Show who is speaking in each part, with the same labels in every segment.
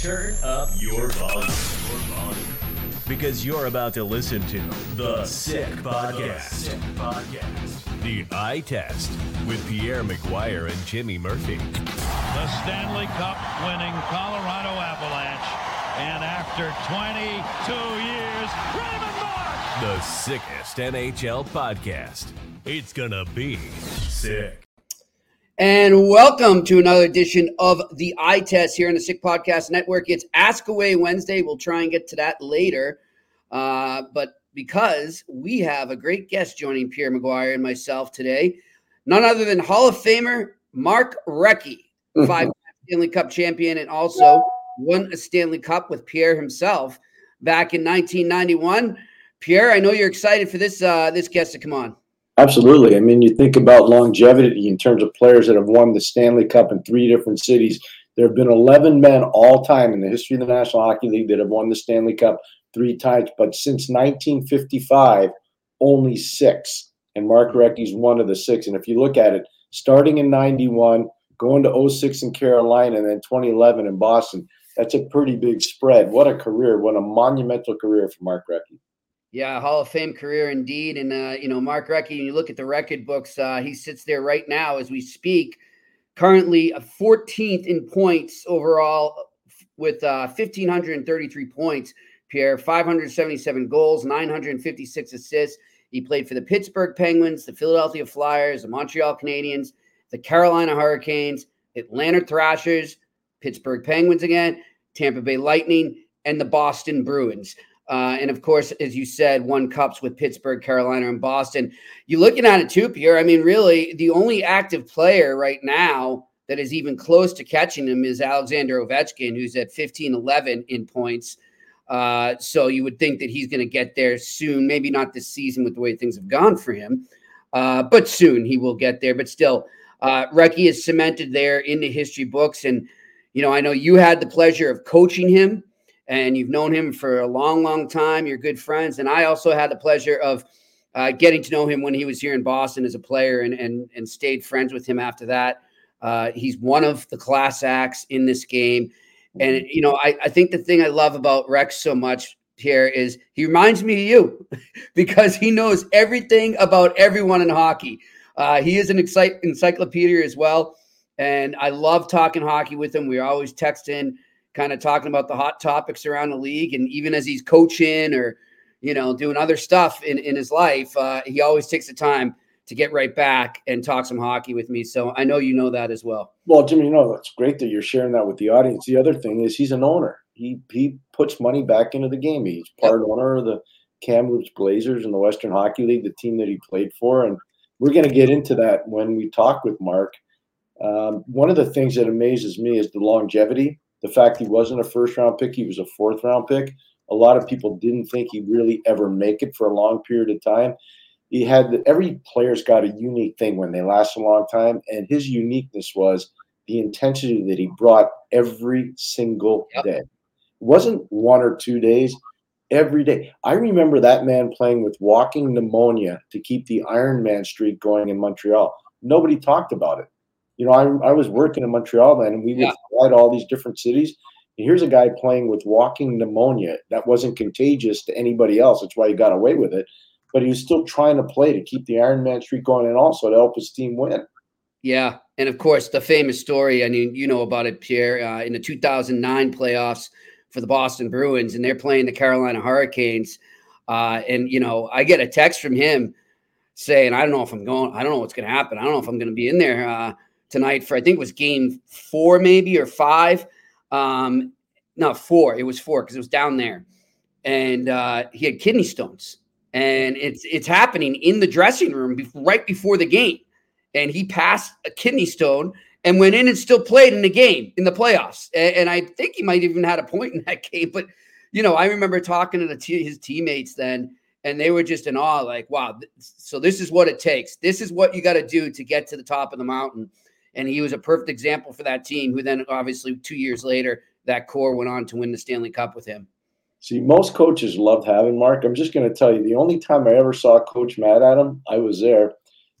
Speaker 1: Turn up your volume. Because you're about to listen to The Sick Podcast. The Eye Test with Pierre McGuire and Jimmy Murphy.
Speaker 2: the Stanley Cup winning Colorado Avalanche. And after 22 years, Raymond Marsh!
Speaker 1: The sickest NHL podcast. It's gonna be sick.
Speaker 3: And welcome to another edition of the Eye Test here on the Sick Podcast Network. It's Ask Away Wednesday. We'll try and get to that later. Uh, but because we have a great guest joining Pierre McGuire and myself today, none other than Hall of Famer Mark Recchi, five Stanley Cup champion, and also won a Stanley Cup with Pierre himself back in 1991. Pierre, I know you're excited for this uh, this guest to come on.
Speaker 4: Absolutely. I mean, you think about longevity in terms of players that have won the Stanley Cup in three different cities. There have been 11 men all time in the history of the National Hockey League that have won the Stanley Cup three times, but since 1955, only six. And Mark Recchi's one of the six. And if you look at it, starting in 91, going to 06 in Carolina, and then 2011 in Boston, that's a pretty big spread. What a career. What a monumental career for Mark Recchi.
Speaker 3: Yeah, Hall of Fame career indeed. And uh, you know, Mark Recchi, you look at the record books, uh, he sits there right now as we speak, currently a 14th in points overall with uh, 1,533 points. Pierre, 577 goals, 956 assists. He played for the Pittsburgh Penguins, the Philadelphia Flyers, the Montreal Canadiens, the Carolina Hurricanes, Atlanta Thrashers, Pittsburgh Penguins again, Tampa Bay Lightning, and the Boston Bruins. Uh, and of course, as you said, won cups with Pittsburgh, Carolina, and Boston. You're looking at it too, Pierre. I mean, really, the only active player right now that is even close to catching him is Alexander Ovechkin, who's at 15 11 in points. Uh, so you would think that he's going to get there soon. Maybe not this season with the way things have gone for him, uh, but soon he will get there. But still, uh, is cemented there in the history books. And, you know, I know you had the pleasure of coaching him and you've known him for a long, long time. You're good friends. And I also had the pleasure of uh, getting to know him when he was here in Boston as a player and, and, and stayed friends with him after that. Uh, he's one of the class acts in this game. And, you know, I, I think the thing I love about Rex so much here is he reminds me of you because he knows everything about everyone in hockey. Uh, he is an excite- encyclopedia as well. And I love talking hockey with him. We're always texting, kind of talking about the hot topics around the league. And even as he's coaching or, you know, doing other stuff in, in his life, uh, he always takes the time to get right back and talk some hockey with me. So I know you know that as well.
Speaker 4: Well, Jimmy, you know it's great that you're sharing that with the audience. The other thing is he's an owner. He he puts money back into the game. He's part owner of the Kamloops Blazers in the Western Hockey League, the team that he played for, and we're going to get into that when we talk with Mark. Um, one of the things that amazes me is the longevity. The fact he wasn't a first round pick; he was a fourth round pick. A lot of people didn't think he'd really ever make it for a long period of time he had every player's got a unique thing when they last a long time, and his uniqueness was the intensity that he brought every single
Speaker 3: Yep.
Speaker 4: day. It wasn't one or two days, every day. I remember that man playing with walking pneumonia to keep the Iron Man streak going in Montreal. Nobody talked about it. You know, I, I was working in Montreal then, and we would
Speaker 3: Yeah.
Speaker 4: Fly to all these different cities. And here's a guy playing with walking pneumonia that wasn't contagious to anybody else. That's why he got away with it but he was still trying to play to keep the Iron Man streak going and also to help his team win.
Speaker 3: Yeah, and of course the famous story. I mean, you know about it, Pierre. Uh, in the 2009 playoffs for the Boston Bruins, and they're playing the Carolina Hurricanes. Uh, and you know, I get a text from him saying, "I don't know if I'm going. I don't know what's going to happen. I don't know if I'm going to be in there uh, tonight for. I think it was Game Four, maybe or five. Um, no, four. It was four because it was down there, and uh, he had kidney stones, and it's it's happening in the dressing room be- right before the game and he passed a kidney stone and went in and still played in the game in the playoffs. And, and I think he might even had a point in that game. But you know, I remember talking to te- his teammates then, and they were just in awe, like, "Wow!" So this is what it takes. This is what you got to do to get to the top of the mountain. And he was a perfect example for that team. Who then, obviously, two years later, that core went on to win the Stanley Cup with him.
Speaker 4: See, most coaches loved having Mark. I'm just going to tell you the only time I ever saw coach mad at him, I was there.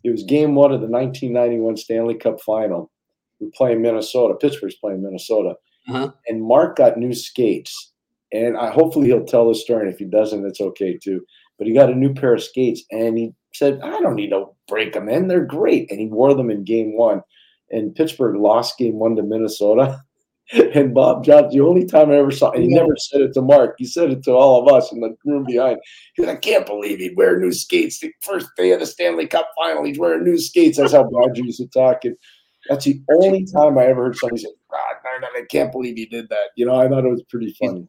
Speaker 4: It was game one of the 1991 Stanley Cup final. We were playing Minnesota. Pittsburgh's playing Minnesota.
Speaker 3: Uh-huh.
Speaker 4: and Mark got new skates, and I hopefully he'll tell the story. And if he doesn't, it's okay too. But he got a new pair of skates, and he said, "I don't need to break them in; they're great." And he wore them in Game One, and Pittsburgh lost Game One to Minnesota. And Bob Johnson, the only time I ever saw, and he never said it to Mark. He said it to all of us in the room behind. He said, I can't believe he'd wear new skates. The first day of the Stanley Cup final, he's wearing new skates. That's how Badger used to talk. And that's the only time I ever heard somebody say, God, I can't believe he did that. You know, I thought it was pretty funny.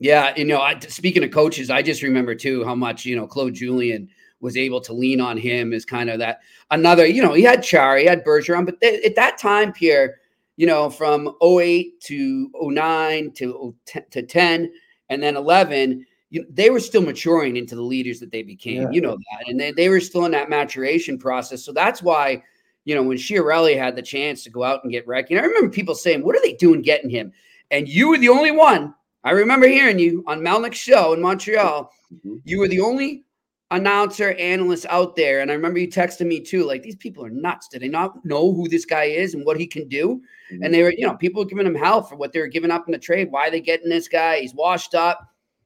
Speaker 3: Yeah, you know, I, speaking of coaches, I just remember too how much you know Claude Julien was able to lean on him as kind of that another. You know, he had Char, he had Bergeron, but they, at that time, Pierre, you know, from 08 to 09 to, to 10 and then 11, you, they were still maturing into the leaders that they became. Yeah. You know that. And they, they were still in that maturation process. So that's why, you know, when Chiarelli had the chance to go out and get Recchi, I remember people saying, What are they doing getting him? And you were the only one. I remember hearing you on Melnick's show in Montreal. Mm-hmm. You were the only announcer, analyst out there. And I remember you texting me too, like these people are nuts. Do they not know who this guy is and what he can do? Mm-hmm. And they were, you know, people giving him hell for what they were giving up in the trade. Why are they getting this guy? He's washed up.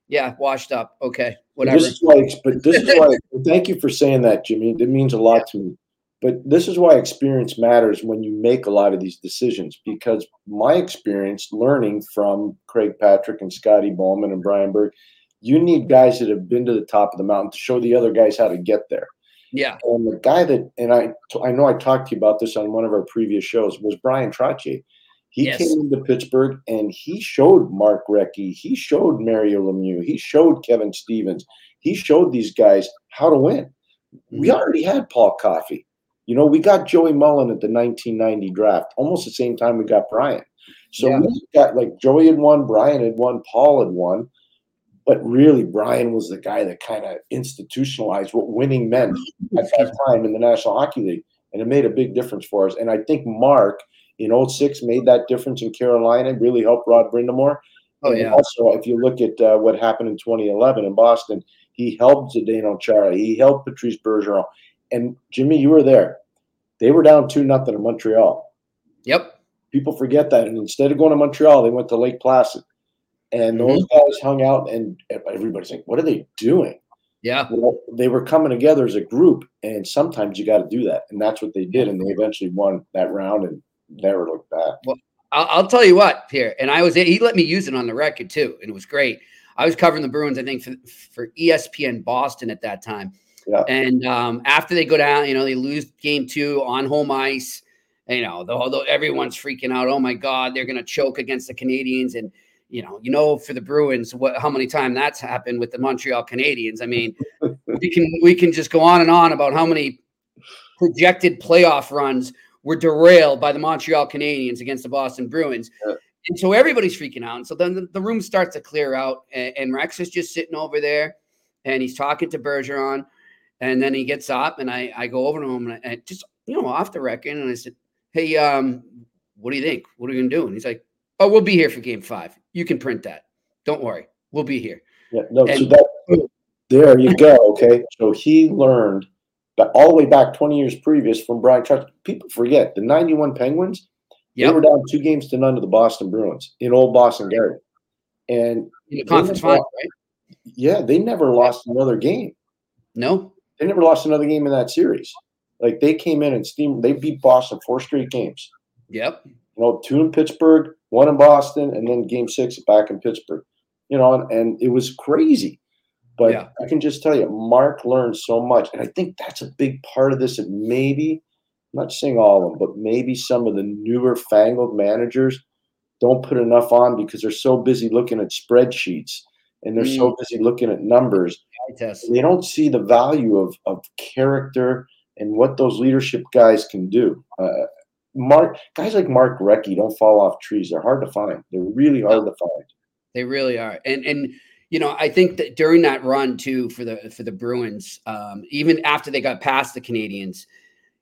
Speaker 3: Yeah, washed up. Okay, whatever.
Speaker 4: This is why, but this is why. thank you for saying that, Jimmy. It means a lot yeah. to me. But this is why experience matters when you make a lot of these decisions. Because my experience learning from Craig Patrick and Scotty Bowman and Brian Burke you need guys that have been to the top of the mountain to show the other guys how to get there.
Speaker 3: Yeah.
Speaker 4: And the guy that, and I, I know I talked to you about this on one of our previous shows, was Bryan Trottier. He yes. came into Pittsburgh and he showed Mark Recchi, he showed Mario Lemieux, he showed Kevin Stevens, he showed these guys how to win. Mm-hmm. We already had Paul Coffey. You know, we got Joey Mullen at the 1990 draft, almost the same time we got Bryan. So yeah. we got like Joey had won, Bryan had won, Paul had won. But really, Bryan was the guy that kind of institutionalized what winning meant at that time in the National Hockey League. And it made a big difference for us. And I think Mark in 06 made that difference in Carolina, really helped Rod Brind'Amour.
Speaker 3: Oh, and yeah.
Speaker 4: Also, if you look at uh, what happened in 2011 in Boston, he helped Zdeno Chara. He helped Patrice Bergeron. And Jimmy, you were there. They were down 2 nothing in Montreal.
Speaker 3: Yep.
Speaker 4: People forget that. And instead of going to Montreal, they went to Lake Placid. And mm-hmm. those guys hung out, and everybody's like, "What are they doing?"
Speaker 3: Yeah,
Speaker 4: well, they were coming together as a group, and sometimes you got to do that, and that's what they did, and they eventually won that round and never looked back.
Speaker 3: Well, I'll, I'll tell you what, here, and I was he let me use it on the record too, and it was great. I was covering the Bruins, I think, for, for ESPN Boston at that time.
Speaker 4: Yeah.
Speaker 3: And um, after they go down, you know, they lose game two on home ice. You know, although everyone's freaking out. Oh my God, they're going to choke against the Canadiens. And you know, you know, for the Bruins, what how many times that's happened with the Montreal Canadiens. I mean, we can we can just go on and on about how many projected playoff runs were derailed by the Montreal Canadiens against the Boston Bruins. Yeah. And so everybody's freaking out. And so then the, the room starts to clear out, and, and, Rex is just sitting over there, and he's talking to Bergeron, and then he gets up, and I I go over to him and I, just you know off the record, and I said, "Hey, um, what do you think? What are you gonna do?" And he's like, "Oh, we'll be here for Game Five you can print that. Don't worry. We'll be here.
Speaker 4: Yeah, no, and, so that, there you go. Okay. So he learned that all the way back 20 years previous from Bryan Trottier. People forget the 91 Penguins, yep. they were down two games to none to the Boston Bruins in old Boston Garden. And
Speaker 3: in the conference final, right?
Speaker 4: Yeah, they never lost another game.
Speaker 3: No.
Speaker 4: They never lost another game in that series. Like they came in and steam they beat Boston four straight games.
Speaker 3: Yep.
Speaker 4: You know, two in Pittsburgh, one in Boston, and then game six back in Pittsburgh. You know, and, and it was crazy. But yeah. I can just tell you, Mark learned so much. And I think that's a big part of this. And maybe, I'm not saying all of them, but maybe some of the newer fangled managers don't put enough on because they're so busy looking at spreadsheets and they're mm. so busy looking at numbers. They don't see the value of, of character and what those leadership guys can do. Uh, Mark guys like Mark Recchi don't fall off trees. They're hard to find. They're really hard to find.
Speaker 3: They really are. And and you know, I think that during that run too for the for the Bruins, um, even after they got past the Canadiens,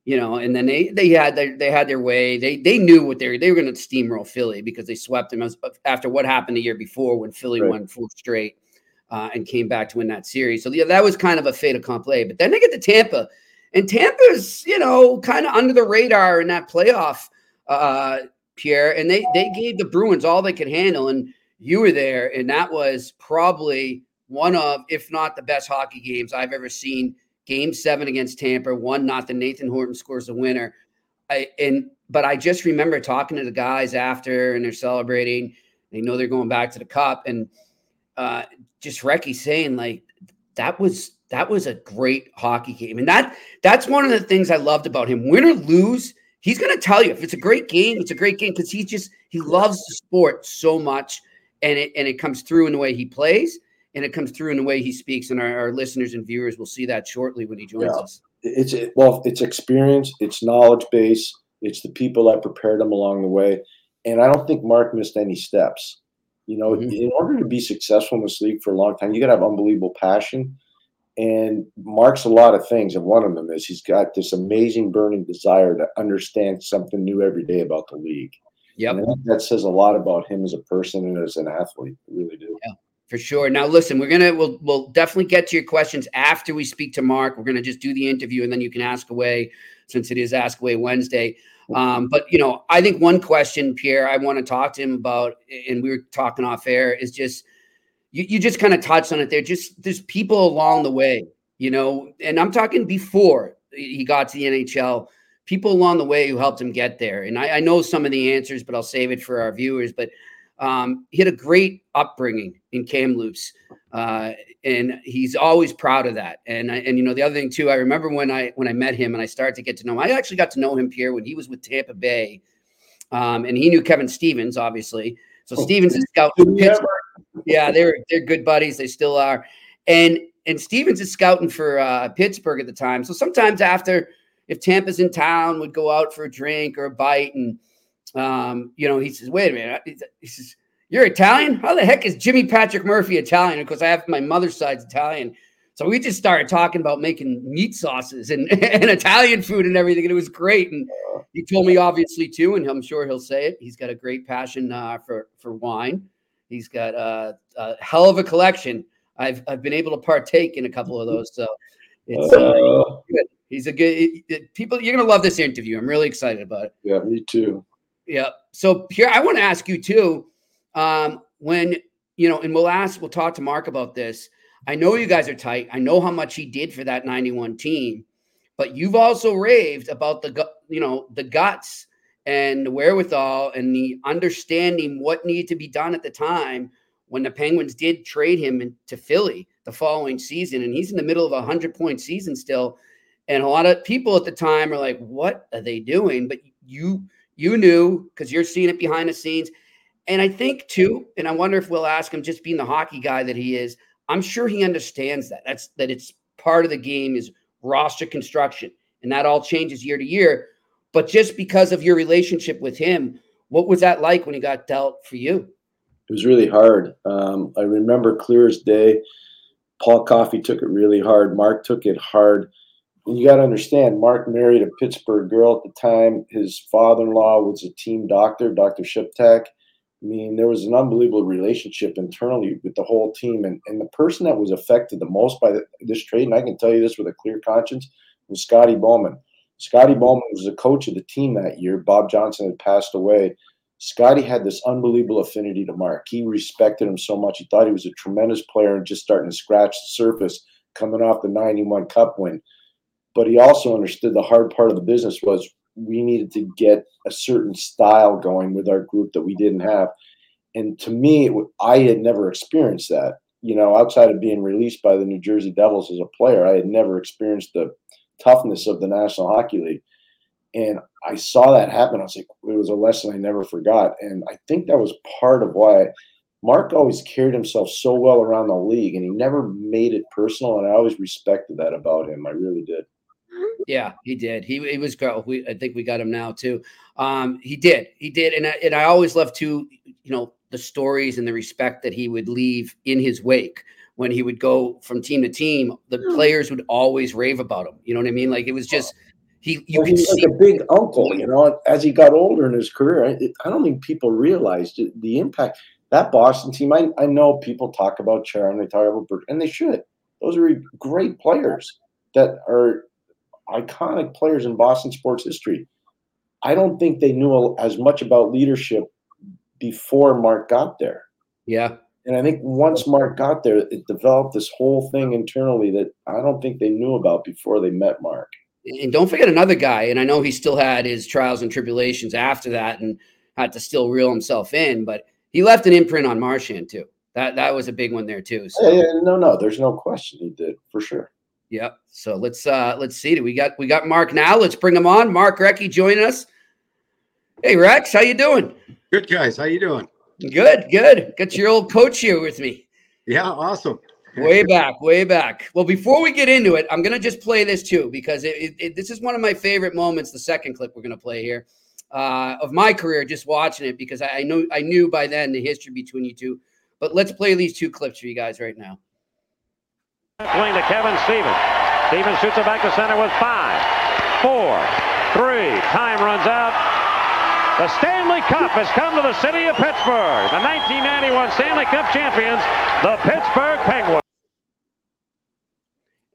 Speaker 3: you know, and then they they had their they had their way. They they knew what they were, they were going to steamroll Philly because they swept them after what happened the year before when Philly right. won four straight uh, and came back to win that series. So yeah, that was kind of a fait accompli. But then they get to Tampa and Tampa's, you know, kind of under the radar in that playoff uh, Pierre, and they they gave the Bruins all they could handle, and you were there, and that was probably one of, if not the best hockey games I've ever seen. Game seven against Tampa, one nothing. Nathan Horton scores the winner. I and but I just remember talking to the guys after, and they're celebrating. They know they're going back to the cup, and uh, just Recchi saying like that was that was a great hockey game, and that that's one of the things I loved about him. Win or lose, he's going to tell you if it's a great game, it's a great game because he just he loves the sport so much, and it and it comes through in the way he plays, and it comes through in the way he speaks, and our, our listeners and viewers will see that shortly when he joins yeah. us.
Speaker 4: It's well, it's experience, it's knowledge base, it's the people that prepared him along the way, and I don't think Mark missed any steps. You know, mm-hmm. in order to be successful in this league for a long time, you got to have unbelievable passion and Mark's a lot of things, and one of them is he's got this amazing burning desire to understand something new every day about the league.
Speaker 3: Yeah,
Speaker 4: that says a lot about him as a person and as an athlete. I really do.
Speaker 3: Yeah, for sure. Now, listen, we're gonna we'll we'll definitely get to your questions after we speak to Mark. We're gonna just do the interview, and then you can ask away since it is Ask Away Wednesday. Um, but you know, I think one question, Pierre, I want to talk to him about, and we were talking off air, is just you, you just kind of touched on it there. Just there's people along the way, you know, and I'm talking before he got to the NHL, people along the way who helped him get there. And I, I know some of the answers, but I'll save it for our viewers. But um, he had a great upbringing in Kamloops, uh, and he's always proud of that. And I, and you know the other thing too, I remember when I when I met him and I started to get to know him. I actually got to know him Pierre when he was with Tampa Bay, um, and he knew Kevin Stevens obviously. So oh, Stevens is scouting Pittsburgh yeah, they're they're good buddies. They still are. And and Stevens is scouting for uh, Pittsburgh at the time. So sometimes after, if Tampa's in town, would go out for a drink or a bite, and um, you know, he says, "Wait a minute," he says, "You're Italian? How the heck is Jimmy Patrick Murphy Italian?" Because I have my mother's side's Italian. So we just started talking about making meat sauces and, and Italian food and everything, and it was great. And he told me obviously too, and I'm sure he'll say it. He's got a great passion uh, for for wine. He's got a, a, hell of a collection. I've I've been able to partake in a couple of those, so it's uh, good. He's a good people. You're gonna love this interview. I'm really excited about it.
Speaker 4: Yeah, me too.
Speaker 3: Yeah. So here, I want to ask you too. Um, when you know, and we'll ask, we'll talk to Mark about this. I know you guys are tight. I know how much he did for that 91 team, but you've also raved about the you know the guts and the wherewithal and the understanding what needed to be done at the time when the Penguins did trade him to Philly the following season. And he's in the middle of a 100 point season still. And a lot of people at the time are like, what are they doing? But you, you knew because you're seeing it behind the scenes. And I think too, and I wonder if we'll ask him just being the hockey guy that he is, I'm sure he understands that. That's that it's part of the game is roster construction. And that all changes year to year. But just because of your relationship with him, what was that like when he got dealt for you?
Speaker 4: It was really hard. Um, I remember clear as day. Paul Coffey took it really hard. Mark took it hard. And you got to understand, Mark married a Pittsburgh girl at the time. His father-in-law was a team doctor, Dr. Shiptak. I mean, there was an unbelievable relationship internally with the whole team. And, and the person that was affected the most by the, this trade, and I can tell you this with a clear conscience, was Scotty Bowman. Scotty Bowman was the coach of the team that year. Bob Johnson had passed away. Scotty had this unbelievable affinity to Mark. He respected him so much. He thought he was a tremendous player and just starting to scratch the surface coming off the 91 Cup win. But he also understood the hard part of the business was we needed to get a certain style going with our group that we didn't have. And to me, I had never experienced that. You know, outside of being released by the New Jersey Devils as a player, I had never experienced the toughness of the National Hockey League. And I saw that happen. I was like, it was a lesson I never forgot. And I think that was part of why Mark always carried himself so well around the league and he never made it personal. And I always respected that about him. I really did.
Speaker 3: Yeah, he did. He, he was girl. We, I think we got him now too. Um, he did. He did. And I, and I always love to, you know, the stories and the respect that he would leave in his wake when he would go from team to team, the hmm. players would always rave about him. You know what I mean? Like it was just he. You well, could see
Speaker 4: like a big uncle. You know, as he got older in his career, I, I don't think people realized the impact that Boston team. I, I know people talk about Chara, they talk about Bert, and they should. Those are great players that are iconic players in Boston sports history. I don't think they knew as much about leadership before Mark got there.
Speaker 3: Yeah.
Speaker 4: And I think once Mark got there, it developed this whole thing internally that I don't think they knew about before they met Mark.
Speaker 3: And don't forget another guy, and I know he still had his trials and tribulations after that and had to still reel himself in, but he left an imprint on Marchand too. That that was a big one there too.
Speaker 4: So. Yeah, yeah, no, no, there's no question he did for sure.
Speaker 3: Yep. So let's uh let's see. We got we got Mark now. Let's bring him on. Mark Recchi joining us. Hey Rex, how you doing?
Speaker 5: Good guys. How you doing?
Speaker 3: Good, good. Got your old coach here with me.
Speaker 5: Yeah, awesome.
Speaker 3: way back, way back. Well, before we get into it, I'm gonna just play this too because it, it, it, this is one of my favorite moments. The second clip we're gonna play here uh, of my career, just watching it because I, I know I knew by then the history between you two. But let's play these two clips for you guys right now.
Speaker 6: Swing to Kevin Stevens. Stevens shoots it back to center with five, four, three. Time runs out. The Stanley Cup has come to the city of Pittsburgh. The 1991 Stanley Cup champions, the Pittsburgh Penguins.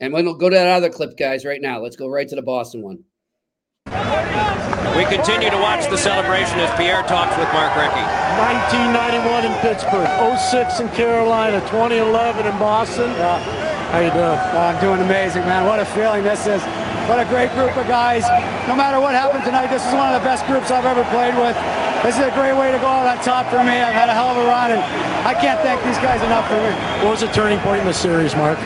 Speaker 3: And we'll go to that other clip, guys, right now. Let's go right to the Boston one.
Speaker 7: We continue to watch the celebration as Pierre talks with Mark Recchi.
Speaker 8: 1991 in Pittsburgh, 06 in Carolina, 2011 in Boston. Yeah. How you doing?
Speaker 9: Uh, I'm doing amazing, man. What a feeling this is. What a great group of guys. No matter what happened tonight, this is one of the best groups I've ever played with. This is a great way to go out on top for me. I've had a hell of a run, and I can't thank these guys enough for me.
Speaker 8: What was the turning point in the series, Mark?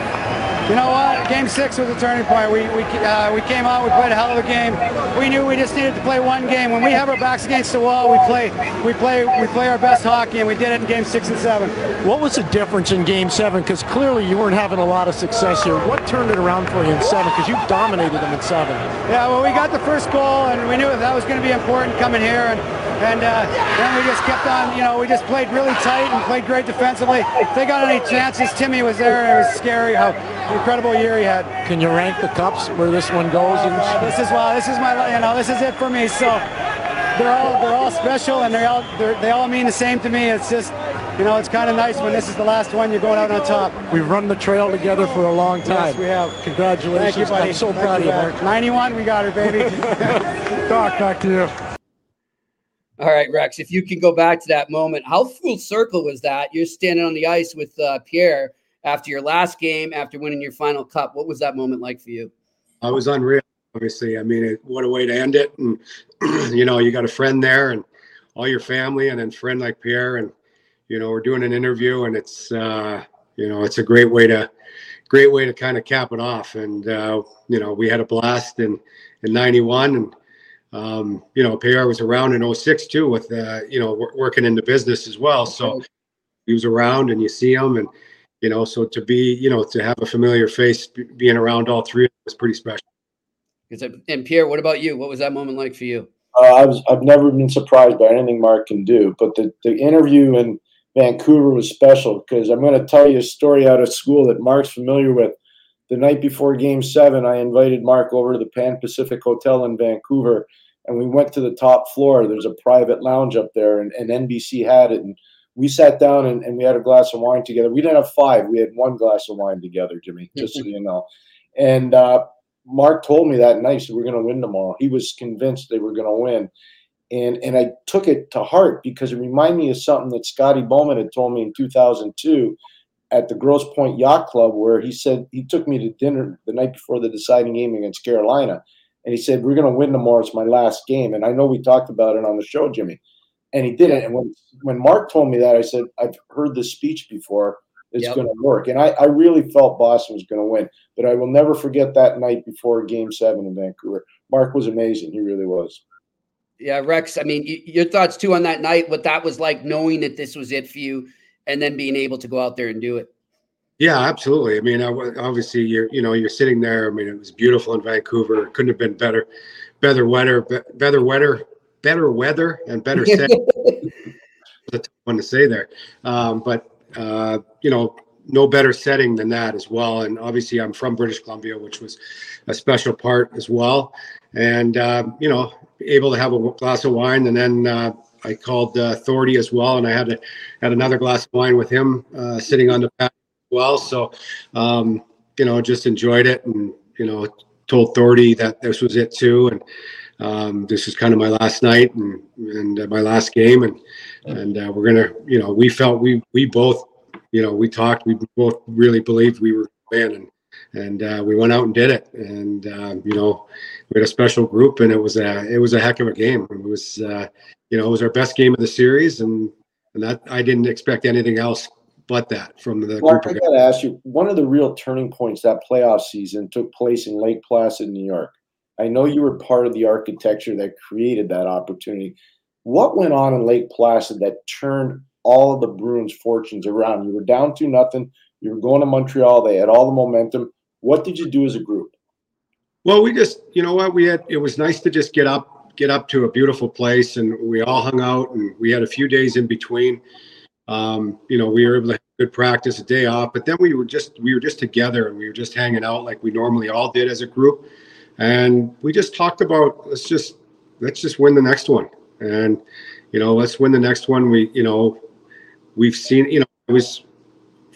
Speaker 9: You know what? Game six was a turning point. We we uh, we came out. We played a hell of a game. We knew we just needed to play one game. When we have our backs against the wall, we play we play we play our best hockey, and we did it in game six and seven.
Speaker 8: What was the difference in game seven? Because clearly you weren't having a lot of success here. What turned it around for you in seven? Because you dominated them in seven.
Speaker 9: Yeah, well, we got the first goal, and we knew that was going to be important coming here, and and uh, then we just kept on. You know, we just played really tight and played great defensively. If they got any chances, Timmy was there, and it was scary how incredible year he had.
Speaker 8: Can you rank the cups where this one goes?
Speaker 9: Oh, uh, this is well, this is my you know this is it for me. So they're all they're all special and they all they all mean the same to me. It's just you know it's kind of nice when this is the last one you're going out on top.
Speaker 8: We've run the trail together for a long time.
Speaker 9: Yes, we have.
Speaker 8: Congratulations!
Speaker 9: Thank you, buddy.
Speaker 8: I'm so
Speaker 9: Thank
Speaker 8: proud of you,
Speaker 9: Mark. 91, we got it, baby.
Speaker 8: Doc, back to you.
Speaker 3: All right, Rex, if you can go back to that moment, how full circle was that? You're standing on the ice with uh, Pierre after your last game, after winning your final cup. What was that moment like for you?
Speaker 5: I was unreal. Obviously, I mean, it, what a way to end it. And you know, you got a friend there, and all your family, and then friend like Pierre, and you know, we're doing an interview, and it's uh, you know, it's a great way to great way to kind of cap it off. And uh, you know, we had a blast in in '91, and um, you know, Pierre was around in 06 too, with uh, you know, working in the business as well. So he was around, and you see him, and you know, so to be, you know, to have a familiar face being around all three was pretty special.
Speaker 3: And Pierre, what about you? What was that moment like for you?
Speaker 4: Uh, I was, I've never been surprised by anything Mark can do, but the, the interview in Vancouver was special because I'm going to tell you a story out of school that Mark's familiar with. The night before game seven, I invited Mark over to the Pan Pacific Hotel in Vancouver, and we went to the top floor. There's a private lounge up there, and, and NBC had it. And we sat down and, and we had a glass of wine together. We didn't have five. We had one glass of wine together, Jimmy, just so you know. And uh, Mark told me that night, so we're going to win tomorrow. He was convinced they were going to win. And, and I took it to heart because it reminded me of something that Scotty Bowman had told me in 2002 at the Grosse Pointe Yacht Club, where he said he took me to dinner the night before the deciding game against Carolina. And he said, We're going to win tomorrow. It's my last game. And I know we talked about it on the show, Jimmy and he did it. And when when Mark told me that, I said, I've heard this speech before. It's yep. going to work. And I, I really felt Boston was going to win. But I will never forget that night before Game Seven in Vancouver. Mark was amazing. He really was.
Speaker 3: Yeah, Rex. I mean, your thoughts too on that night. What that was like, knowing that this was it for you, and then being able to go out there and do it.
Speaker 5: Yeah, absolutely. I mean, obviously, you're you know you're sitting there. I mean, it was beautiful in Vancouver. It couldn't have been better, better weather, better weather, better weather and better. That's one to say there. Um, but uh, you know, no better setting than that as well. And obviously, I'm from British Columbia, which was a special part as well. And uh, you know, able to have a glass of wine, and then uh, I called uh, Thordy as well, and I had to, had another glass of wine with him uh, sitting on the as well. So, um, you know, just enjoyed it, and you know, told Thordy that this was it too, and um, this is kind of my last night and and uh, my last game, and and uh, we're gonna, you know, we felt we we both, you know, we talked, we both really believed we were win, and and uh, we went out and did it, and uh, you know, we had a special group, and it was a it was a heck of a game. It was, uh, you know, it was our best game of the series, and and that I didn't expect anything else but that from the
Speaker 4: Mark,
Speaker 5: group.
Speaker 4: I got to ask you, one of the real turning points that playoff season took place in Lake Placid, New York. I know you were part of the architecture that created that opportunity. What went on in Lake Placid that turned all of the Bruins' fortunes around? You were down to nothing. You were going to Montreal. They had all the momentum. What did you do as a group?
Speaker 5: Well, we just, you know what, we had. It was nice to just get up, get up to a beautiful place, and we all hung out, and we had a few days in between. Um, you know, we were able to have good practice, a day off, but then we were just, we were just together, and we were just hanging out like we normally all did as a group, and we just talked about let's just, let's just win the next one, and you know, let's win the next one. We, you know, we've seen, you know, I was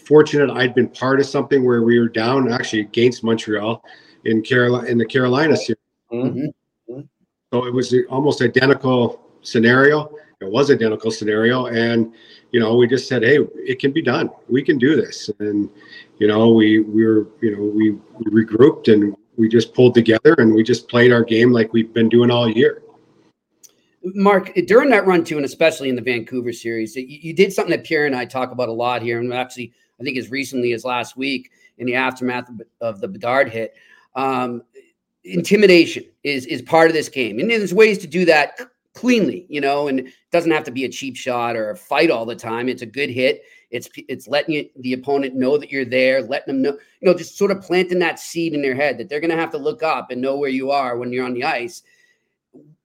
Speaker 5: fortunate I'd been part of something where we were down actually against Montreal in Carolina in the Carolina series.
Speaker 4: Mm-hmm.
Speaker 5: So it was almost identical scenario. It was identical scenario, and you know we just said, "Hey, it can be done. We can do this." And you know we we were you know we, we regrouped and we just pulled together and we just played our game like we've been doing all year.
Speaker 3: Mark, during that run too, and especially in the Vancouver series, you, you did something that Pierre and I talk about a lot here, and actually, I think as recently as last week in the aftermath of, the Bedard hit. Um, intimidation is is part of this game, and there's ways to do that cleanly, you know, and it doesn't have to be a cheap shot or a fight all the time. It's a good hit. It's it's letting you, the opponent know that you're there, letting them know, you know, just sort of planting that seed in their head that they're going to have to look up and know where you are when you're on the ice.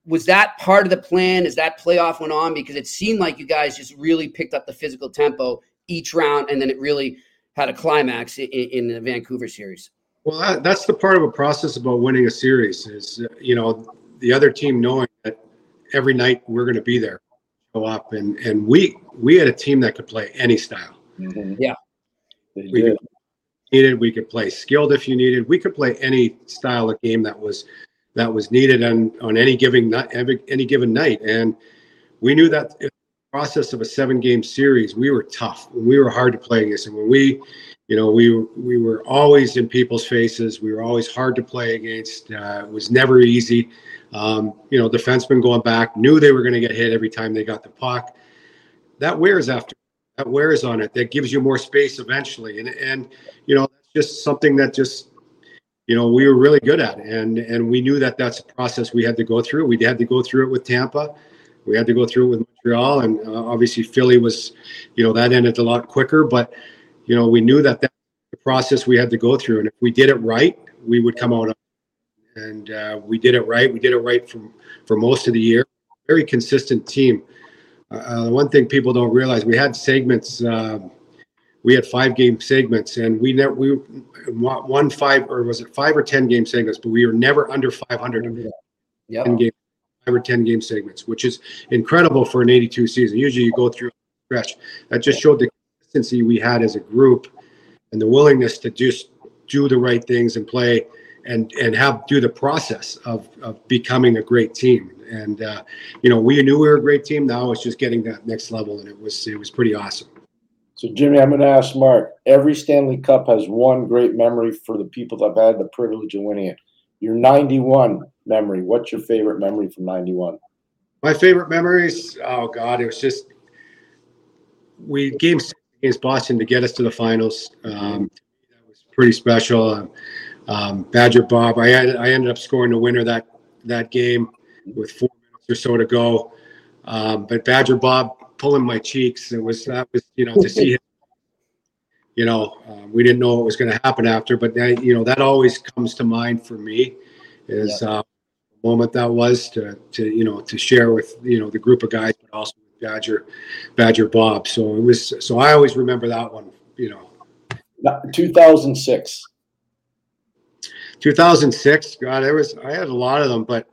Speaker 3: Was that part of the plan as that playoff went on? Because it seemed like you guys just really picked up the physical tempo each round, and then it really had a climax in, in the Vancouver series.
Speaker 5: Well, that, that's the part of a process about winning a series is you know the other team knowing that every night we're going to be there, show up, and and we we had a team that could play any style.
Speaker 4: Mm-hmm.
Speaker 3: Yeah,
Speaker 5: we could, needed. We could play skilled if you needed. We could play any style of game that was that was needed on on any given any given night, and we knew that in the process of a seven game series, we were tough. We were hard to play against, and when we you know, we we were always in people's faces. We were always hard to play against. Uh, it was never easy. Um, you know, defensemen going back knew they were going to get hit every time they got the puck. That wears after. That wears on it. That gives you more space eventually, and and you know just something that just you know we were really good at, and and we knew that that's a process we had to go through. We had to go through it with Tampa. We had to go through it with Montreal, and uh, obviously Philly was, you know, that ended a lot quicker, but you know, we knew that that the process we had to go through. And if we did it right, we would come out. And uh, we did it right. We did it right from for most of the year. Very consistent team. Uh, one thing people don't realize, we had segments. Uh, we had five game segments, and we never we won five or was it five or ten game segments, but we were never under 500
Speaker 3: yep.
Speaker 5: game, five or ten game segments, which is incredible for an 82 season. Usually, you go through a stretch. That just showed the consistency we had as a group and the willingness to just do the right things and play and and have do the process of of becoming a great team and uh, you know we knew we were a great team now it's just getting that next level and it was it was pretty awesome
Speaker 4: So, Jimmy, I'm going to ask Mark. Every Stanley Cup has one great memory for the people that have had the privilege of winning it. Your 91 memory. What's your favorite memory from 91?
Speaker 5: my favorite memories oh god it was just we game six against boston to get us to the finals um, that was pretty special um, um, badger bob I, had, I ended up scoring the winner that that game with four minutes or so to go um, but badger bob pulling my cheeks it was that was you know to see him you know um, we didn't know what was going to happen after but that, you know that always comes to mind for me is uh, moment that was to to you know to share with you know the group of guys, but also with Badger Badger Bob. So it was so I always remember that one. You know,
Speaker 4: 2006.
Speaker 5: 2006. God, there was I had a lot of them, but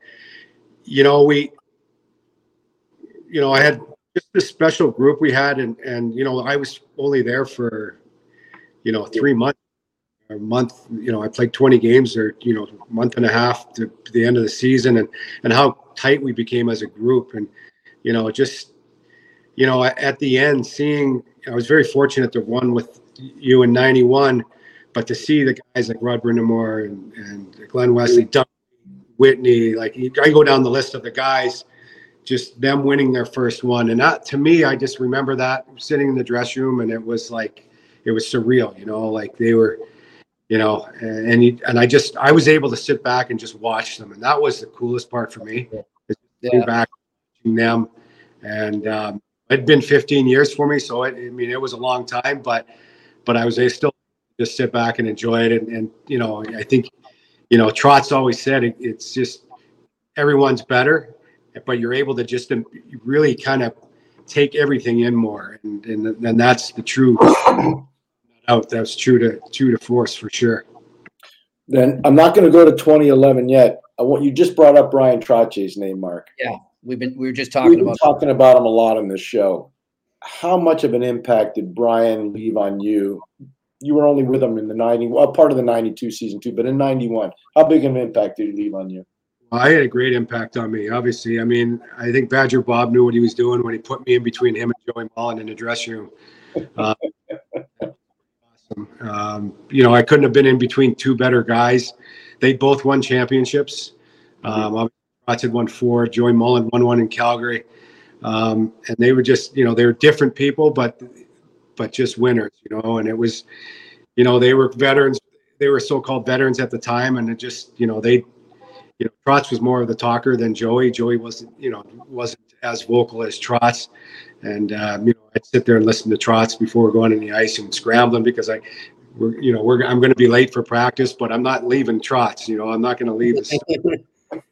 Speaker 5: you know we, you know I had just this special group we had, and and you know I was only there for, you know, three months. a month. You know, I played 20 games or you know, month and a half to, to the end of the season, and and how tight we became as a group, and you know, just you know, at the end, seeing I was very fortunate to one with you in '91, but to see the guys like Rod Brind'Amour and, and Glen Wesley, Doug Whitney, like I go down the list of the guys, just them winning their first one, and that to me, I just remember that sitting in the dress room, and it was like it was surreal, you know, like they were, you know, and and I just I was able to sit back and just watch them, and that was the coolest part for me, yeah. back watching them, and um, it'd been 15 years for me, so it, I mean it was a long time, but but I was still just sit back and enjoy it, and, and you know I think you know Trotz always said it, it's just everyone's better, but you're able to just um, really kind of take everything in more, and and, and that's the true out. That's true to true to force for sure.
Speaker 4: Then I'm not going to go to 2011 yet. I want you just brought up Bryan Trottier's name, Mark.
Speaker 3: Yeah. We've been we were just talking
Speaker 4: about talking about him a lot on this show. How much of an impact did Bryan leave on you? You were only with him in the 90, well, part of the 92 season too, but in 91, how big of an impact did he leave on you?
Speaker 5: Well, I had a great impact on me. Obviously, I mean, I think Badger Bob knew what he was doing when he put me in between him and Joey Mullen in the dressing room. Uh, awesome. Um, you know, I couldn't have been in between two better guys. They both won championships. Um, Trotz had won four. Joey Mullen won one in Calgary. Um, and they were just, you know, they were different people, but but just winners, you know. And it was, you know, they were veterans. They were so-called veterans at the time, and it just, you know, they, you know, Trotz was more of the talker than Joey. Joey wasn't, you know, wasn't as vocal as Trotz. And um, you know, I'd sit there and listen to Trotz before going on the ice and scrambling because I, we're, you know, we're I'm going to be late for practice, but I'm not leaving Trotz. You know, I'm not going to leave.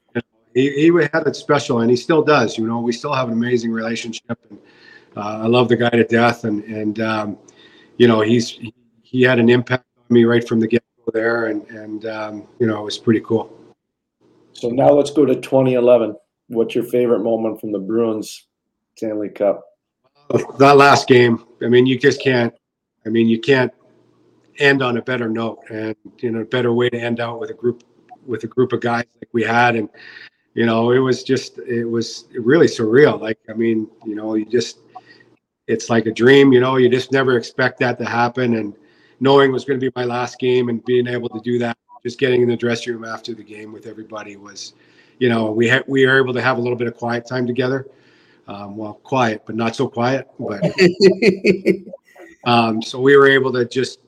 Speaker 5: he, he had it special, and he still does. You know, we still have an amazing relationship, and uh, I love the guy to death. And and um, you know, he's he, had an impact on me right from the get go there, and and um, you know, it was pretty cool.
Speaker 4: So now let's go to 2011. What's your favorite moment from the Bruins Stanley Cup?
Speaker 5: That last game. I mean, you just can't. I mean, you can't end on a better note, and you know, a better way to end out with a group with a group of guys like we had, and you know, it was just, it was really surreal. Like, I mean, you know, you just, it's like a dream, you know, you just never expect that to happen. And knowing it was going to be my last game and being able to do that, just getting in the dressing room after the game with everybody was, you know, we had, we were able to have a little bit of quiet time together. Um, well, quiet, but not so quiet. But um, so we were able to just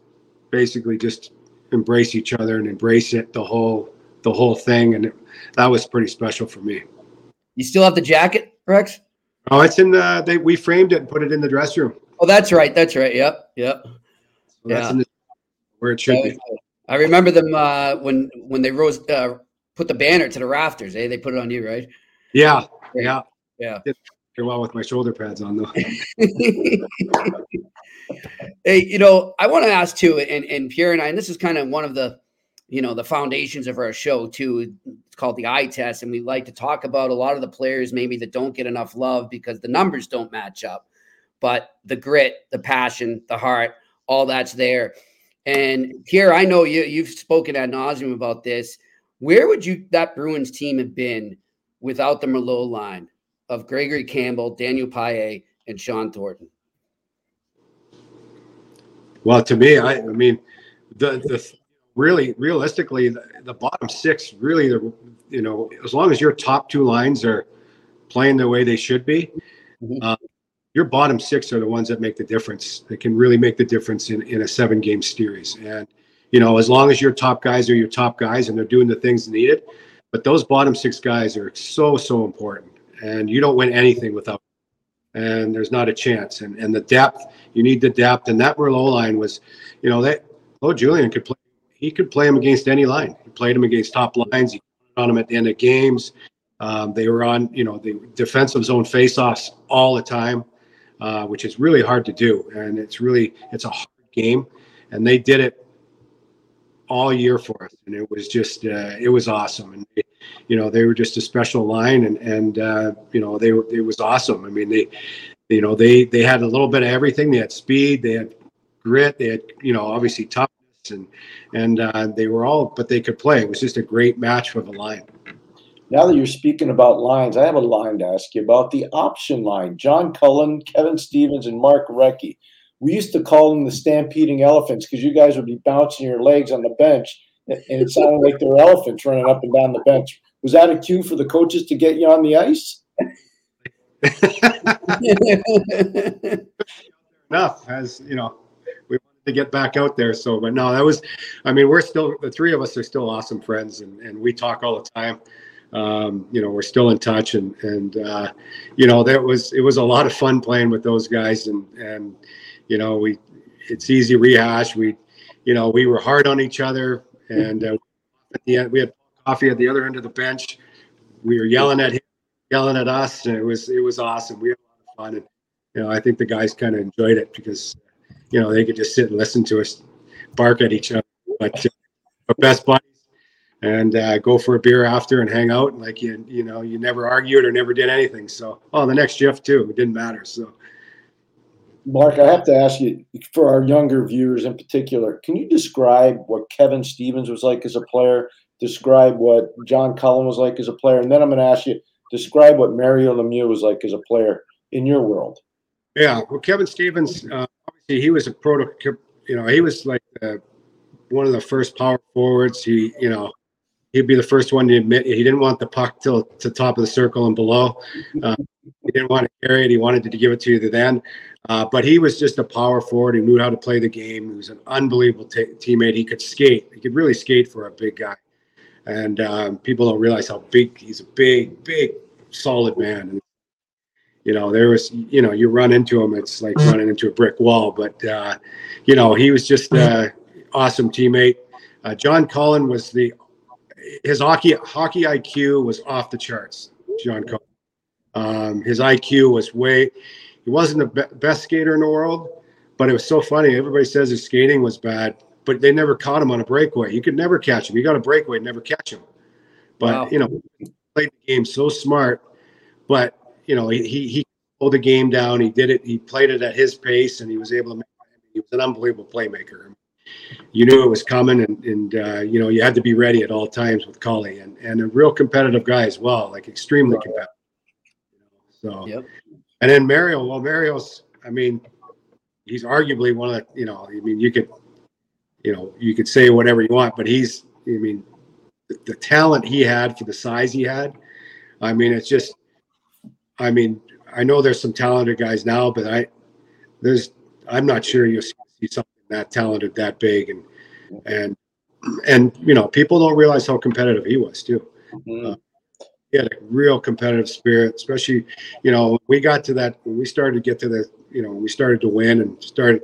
Speaker 5: basically just embrace each other and embrace it the whole the whole thing, and it, that was pretty special for me.
Speaker 3: You still have the jacket, Rex?
Speaker 5: Oh, it's in the. They we framed it and put it in the dress room.
Speaker 3: Oh, that's right. That's right. Yep. Yep. So
Speaker 5: yeah. The, where it should be.
Speaker 3: I remember them uh, when when they rose uh, put the banner to the rafters. Eh? They put it on you, right?
Speaker 5: Yeah. Yeah.
Speaker 3: Yeah.
Speaker 5: Did well with my shoulder pads on though.
Speaker 3: hey, you know, I want to ask too, and, and Pierre and I, and this is kind of one of the you know the foundations of our show too it's called the eye test and we like to talk about a lot of the players maybe that don't get enough love because the numbers don't match up. But the grit the passion the heart all that's there. And here i know you you've spoken ad nauseum about this. Where would you that bruins team have been without the merlot line of gregory campbell daniel paille and Shawn Thornton?
Speaker 5: Well to me i i mean the the really realistically the, the, bottom six really the you know as long as your top two lines are playing the way they should be mm-hmm. uh, your bottom six are the ones that make the difference that can really make the difference in, in a seven game series. And you know as long as your top guys are your top guys and they're doing the things needed but those bottom six guys are so so important. And you don't win anything without and there's not a chance. And and the depth you need the depth. And that merlot line was you know that oh julian could play he could play him against any line. He played him against top lines. He put on him at the end of games. Um, they were on, you know, the defensive zone faceoffs all the time, uh, which is really hard to do. And it's really it's a hard game, and they did it all year for us, and it was just uh, it was awesome. And they, you know, they were just a special line, and and uh, you know they were it was awesome. I mean they, you know, they they had a little bit of everything. They had speed, they had grit, they had you know obviously tough and and uh, they were all, but they could play. It was just a great match of a line.
Speaker 4: Now that you're speaking about lines, I have a line to ask you about the option line. John Cullen, Kevin Stevens, and Mark Recchi. We used to call them the stampeding elephants because you guys would be bouncing your legs on the bench, and it sounded like there were elephants running up and down the bench. Was that a cue for the coaches to get you on the ice?
Speaker 5: Enough, as you know, to get back out there. So, but no, that was, I mean, we're still the three of us are still awesome friends, and and we talk all the time. Um, you know, we're still in touch, and and uh, you know, that was it was a lot of fun playing with those guys, and and you know, we it's easy rehash. We, you know, we were hard on each other, and uh, at the end we had Coffey at the other end of the bench. We were yelling at him, yelling at us, and it was it was awesome. We had a lot of fun, and you know, I think the guys kind of enjoyed it because you know they could just sit and listen to us bark at each other. But uh, best buddies, and uh, go for a beer after and hang out. Like you, you know, you never argued or never did anything. So, oh, the next shift too, it didn't matter. So.
Speaker 4: Mark, I have to ask you for our younger viewers in particular, can you describe what Kevin Stevens was like as a player? Describe what John Cullen was like as a player, and then I'm going to ask you describe what Mario Lemieux was like as a player in your world.
Speaker 5: Yeah, well, Kevin Stevens, uh, he was a prototype. You know, he was like one of the first power forwards. He, you know, he'd be the first one to admit he didn't want the puck till to top of the circle and below. Uh, he didn't want to carry it. He wanted to give it to you then. Uh, but he was just a power forward. He knew how to play the game. He was an unbelievable t- teammate. He could skate. He could really skate for a big guy. And um, people don't realize how big he's a big, big, solid man. And, you know, there was, you know, you run into him, it's like running into a brick wall. But, uh, you know, he was just an awesome teammate. Uh, John Cullen was the his hockey hockey IQ was off the charts. John Cullen. Um, his IQ was way. He wasn't the be- best skater in the world, but it was so funny. Everybody says his skating was bad, but they never caught him on a breakaway. You could never catch him. You got a breakaway, never catch him. But wow. you know, played the game so smart. But you know, he he, pulled the game down. He did it. He played it at his pace, and he was able to. Make, he was an unbelievable playmaker you knew it was coming, and, and uh, you know you had to be ready at all times with Cully, and and a real competitive guy as well, like extremely competitive. So, yep. and then Mario, well, Mario's, I mean, he's arguably one of the, you know, I mean, you could, you know, you could say whatever you want, but he's, I mean, the, the talent he had for the size he had, I mean, it's just, I mean, I know there's some talented guys now, but I, there's, I'm not sure you'll see something that talented, that big, and and and you know people don't realize how competitive he was too. Mm-hmm. Uh, he had a real competitive spirit, especially you know we got to that when we started to get to the you know we started to win and started.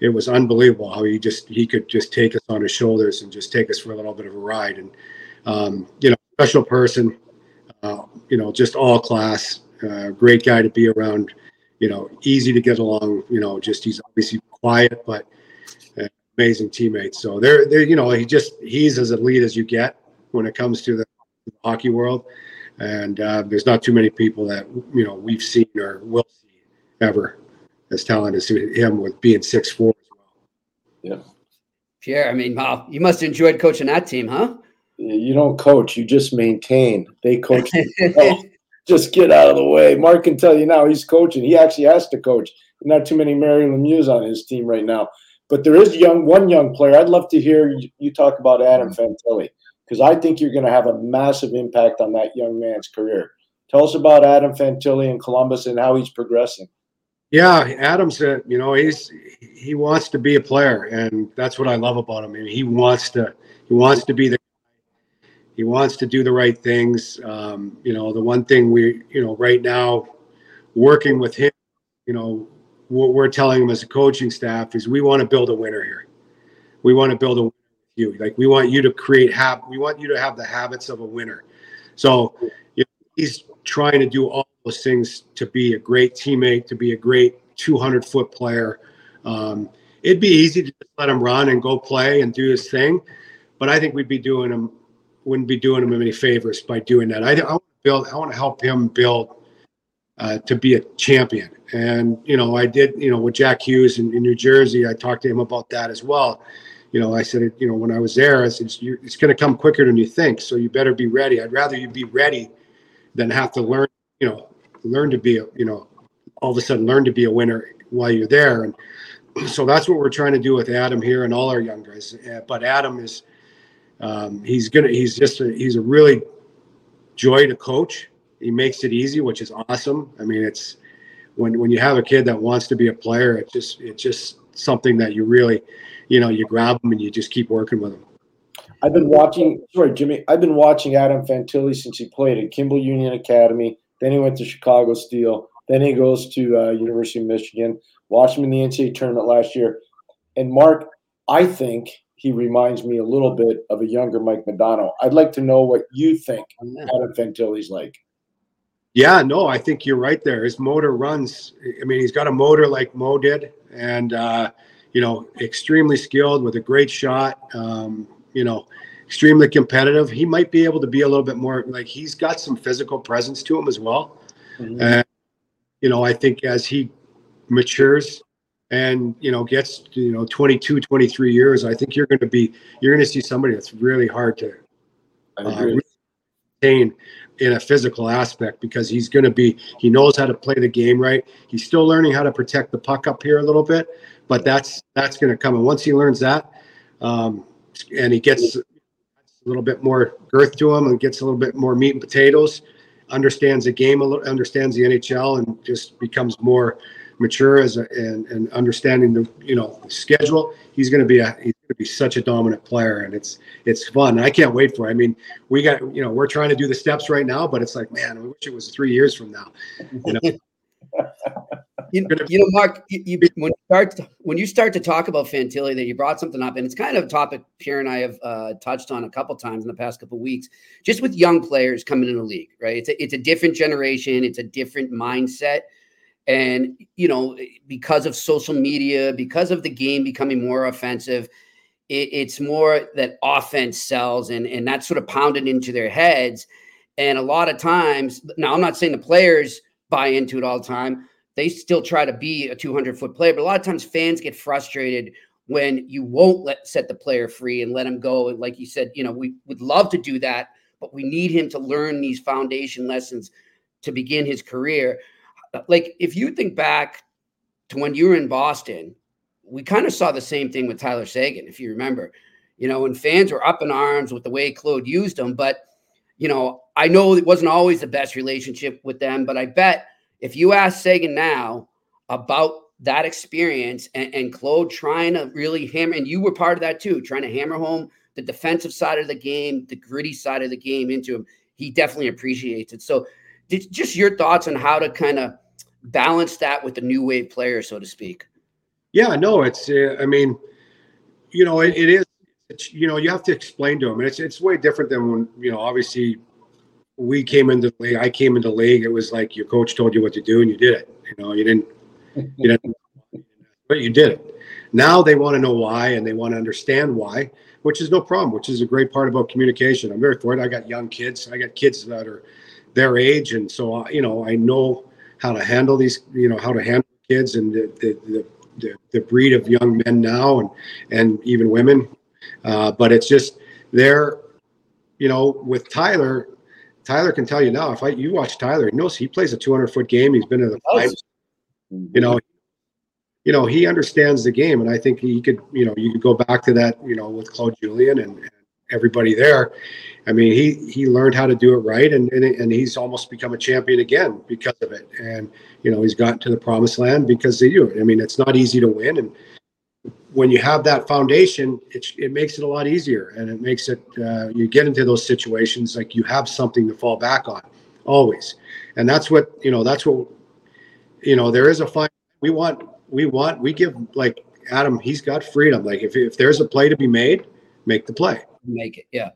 Speaker 5: It was unbelievable how he just he could just take us on his shoulders and just take us for a little bit of a ride and um, you know special person, uh, you know just all class, uh, great guy to be around, you know easy to get along. You know just he's obviously quiet but amazing teammates. So they're, they're, you know, he just he's as elite as you get when it comes to the, the hockey world, and uh, there's not too many people that you know we've seen or will see ever as talented as him with being six four as well.
Speaker 4: Yeah,
Speaker 3: Pierre. I mean, wow, you must have enjoyed coaching that team, huh?
Speaker 4: You don't coach; you just maintain. They coach. just get out of the way. Mark can tell you now he's coaching. He actually has to coach. Not too many Mario Lemieux on his team right now. But there is young one young player. I'd love to hear you talk about Adam mm-hmm. Fantilli because I think you're going to have a massive impact on that young man's career. Tell us about Adam Fantilli in Columbus and how he's progressing.
Speaker 5: Yeah, Adam's a, you know he's he wants to be a player, and that's what I love about him. I mean, he wants to he wants to be the he wants to do the right things. Um, you know, the one thing we you know right now working with him, you know, what we're telling him as a coaching staff is we want to build a winner here. We want to build a winner with you. Like we want you to create hab. We want you to have the habits of a winner. So you know, he's trying to do all those things to be a great teammate, to be a great 200 foot player. Um, it'd be easy to just let him run and go play and do his thing, but I think we'd be doing him wouldn't be doing him any favors by doing that. I, I want to build. I want to help him build uh, to be a champion. And you know, I did. You know, with Jack Hughes in, in, New Jersey, I talked to him about that as well. you know, I said, you know, when I was there, I said, it's, it's going to come quicker than you think. So you better be ready. I'd rather you be ready than have to learn, you know, learn to be, a, you know, all of a sudden learn to be a winner while you're there. And so that's what we're trying to do with Adam here and all our young guys. But Adam is, um, he's gonna, he's just, a, he's a really joy to coach. He makes it easy, which is awesome. I mean, it's when when you have a kid that wants to be a player, it's just it's just something that you really you know, you grab them and you just keep working with them.
Speaker 4: I've been watching. Sorry, Jimmy. I've been watching Adam Fantilli since he played at Kimball Union Academy. Then he went to Chicago Steel. Then he goes to uh, University of Michigan. Watched him in the NCAA tournament last year. And Mark, I think he reminds me a little bit of a younger Mike Modano. I'd like to know what you think Adam Fantilli's like.
Speaker 5: Yeah, no, I think you're right there. His motor runs. I mean, he's got a motor like Mo did, and uh, you know, extremely skilled with a great shot. Um, you know, extremely competitive. He might be able to be a little bit more like he's got some physical presence to him as well. Mm-hmm. And you know, I think as he matures and you know gets you know 22 23 years i think you're going to be you're going to see somebody that's really hard to uh, retain in a physical aspect because he's going to be he knows how to play the game right he's still learning how to protect the puck up here a little bit but that's that's going to come. And once he learns that, um, and he gets a little bit more girth to him and gets a little bit more meat and potatoes, understands the game, a little, understands the NHL, and just becomes more mature as a, and, and understanding the you know schedule. He's going to be a he's going to be such a dominant player, and it's it's fun. I can't wait for. It. I mean, we got you know we're trying to do the steps right now, but it's like man, I wish it was three years from now. You know.
Speaker 3: you, you know, Mark, you, you, when you start when you start to talk about Fantilli, that you brought something up, and it's kind of a topic Pierre and I have uh, touched on a couple times in the past couple weeks, just with young players coming in the league. Right, it's a, it's a different generation, it's a different mindset, and you know, because of social media, because of the game becoming more offensive, it, it's more that offense sells, and and that's sort of pounded into their heads. And a lot of times, now I'm not saying the players buy into it all the time they still try to be a 200 foot player. But a lot of times fans get frustrated when you won't let set the player free and let him go. And like you said, you know, we would love to do that, but we need him to learn these foundation lessons to begin his career. Like if you think back to when you were in Boston, we kind of saw the same thing with Tyler Seguin, if you remember. You know, when fans were up in arms with the way Claude used him, but you know, I know it wasn't always the best relationship with them, but I bet if you ask Seguin now about that experience and, and Claude trying to really hammer, and you were part of that too, trying to hammer home the defensive side of the game, the gritty side of the game into him, he definitely appreciates it. So, just your thoughts on how to kind of balance that with the new wave player, so to speak.
Speaker 5: Yeah, no, it's. Uh, I mean, you know, it, it is. It's, you know, you have to explain to them, and it's it's way different than when you know, obviously we came into the league. I came into the league. It was like your coach told you what to do, and you did it. You know, you didn't, you didn't, but you did it. Now they want to know why, and they want to understand why, which is no problem. Which is a great part about communication. I'm very fortunate. I got young kids. I got kids that are their age, and so you know, I know how to handle these. You know, how to handle kids and the the, the, the, breed of young men now, and and even women. Uh, but it's just they're, you know, with Tyler, Tyler can tell you now. If I you watch Tyler, he knows he plays a 200 foot game. He's been in the finals. You know, you know he understands the game, and I think he could. You know, you could go back to that. You know, with Claude Julien and, and everybody there. I mean, he he learned how to do it right, and, and and he's almost become a champion again because of it. And you know, he's gotten to the promised land because they do. I mean, it's not easy to win, and when you have that foundation, it, it makes it a lot easier and it makes it, uh, you get into those situations like you have something to fall back on always. And that's what, you know, that's what, you know, there is a fine, we want, we want, we give like Adam, he's got freedom. Like if, if there's a play to be made, make the play.
Speaker 3: Make it. Yeah.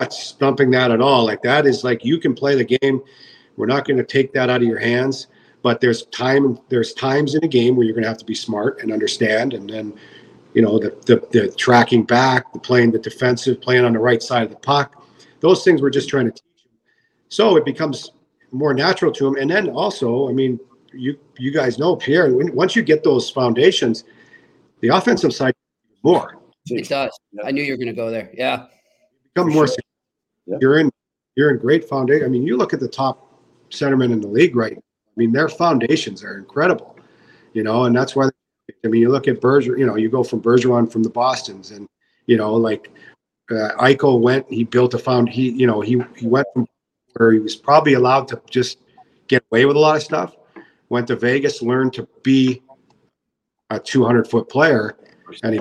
Speaker 5: We're not stumping that at all. Like that is like, you can play the game. We're not going to take that out of your hands but there's time there's times in a game where you're going to have to be smart and understand and then you know the, the, the tracking back the playing the defensive playing on the right side of the puck those things we're just trying to teach him so it becomes more natural to him and then also i mean you you guys know pierre when, once you get those foundations the offensive side more
Speaker 3: It does. Yeah. I knew you were going to go there. Yeah.
Speaker 5: Become more. Sure. Yeah. You're in. You're in great foundation. I mean, you look at the top centermen in the league right. Now. I mean, their foundations are incredible. You know, and that's why. I mean, you look at Berger. You know, you go from Bergeron from the Boston's, and you know, like uh, Eichel went. He built a found. He, you know, he he went from where he was probably allowed to just get away with a lot of stuff. Went to Vegas, learned to be a 200 foot player, and he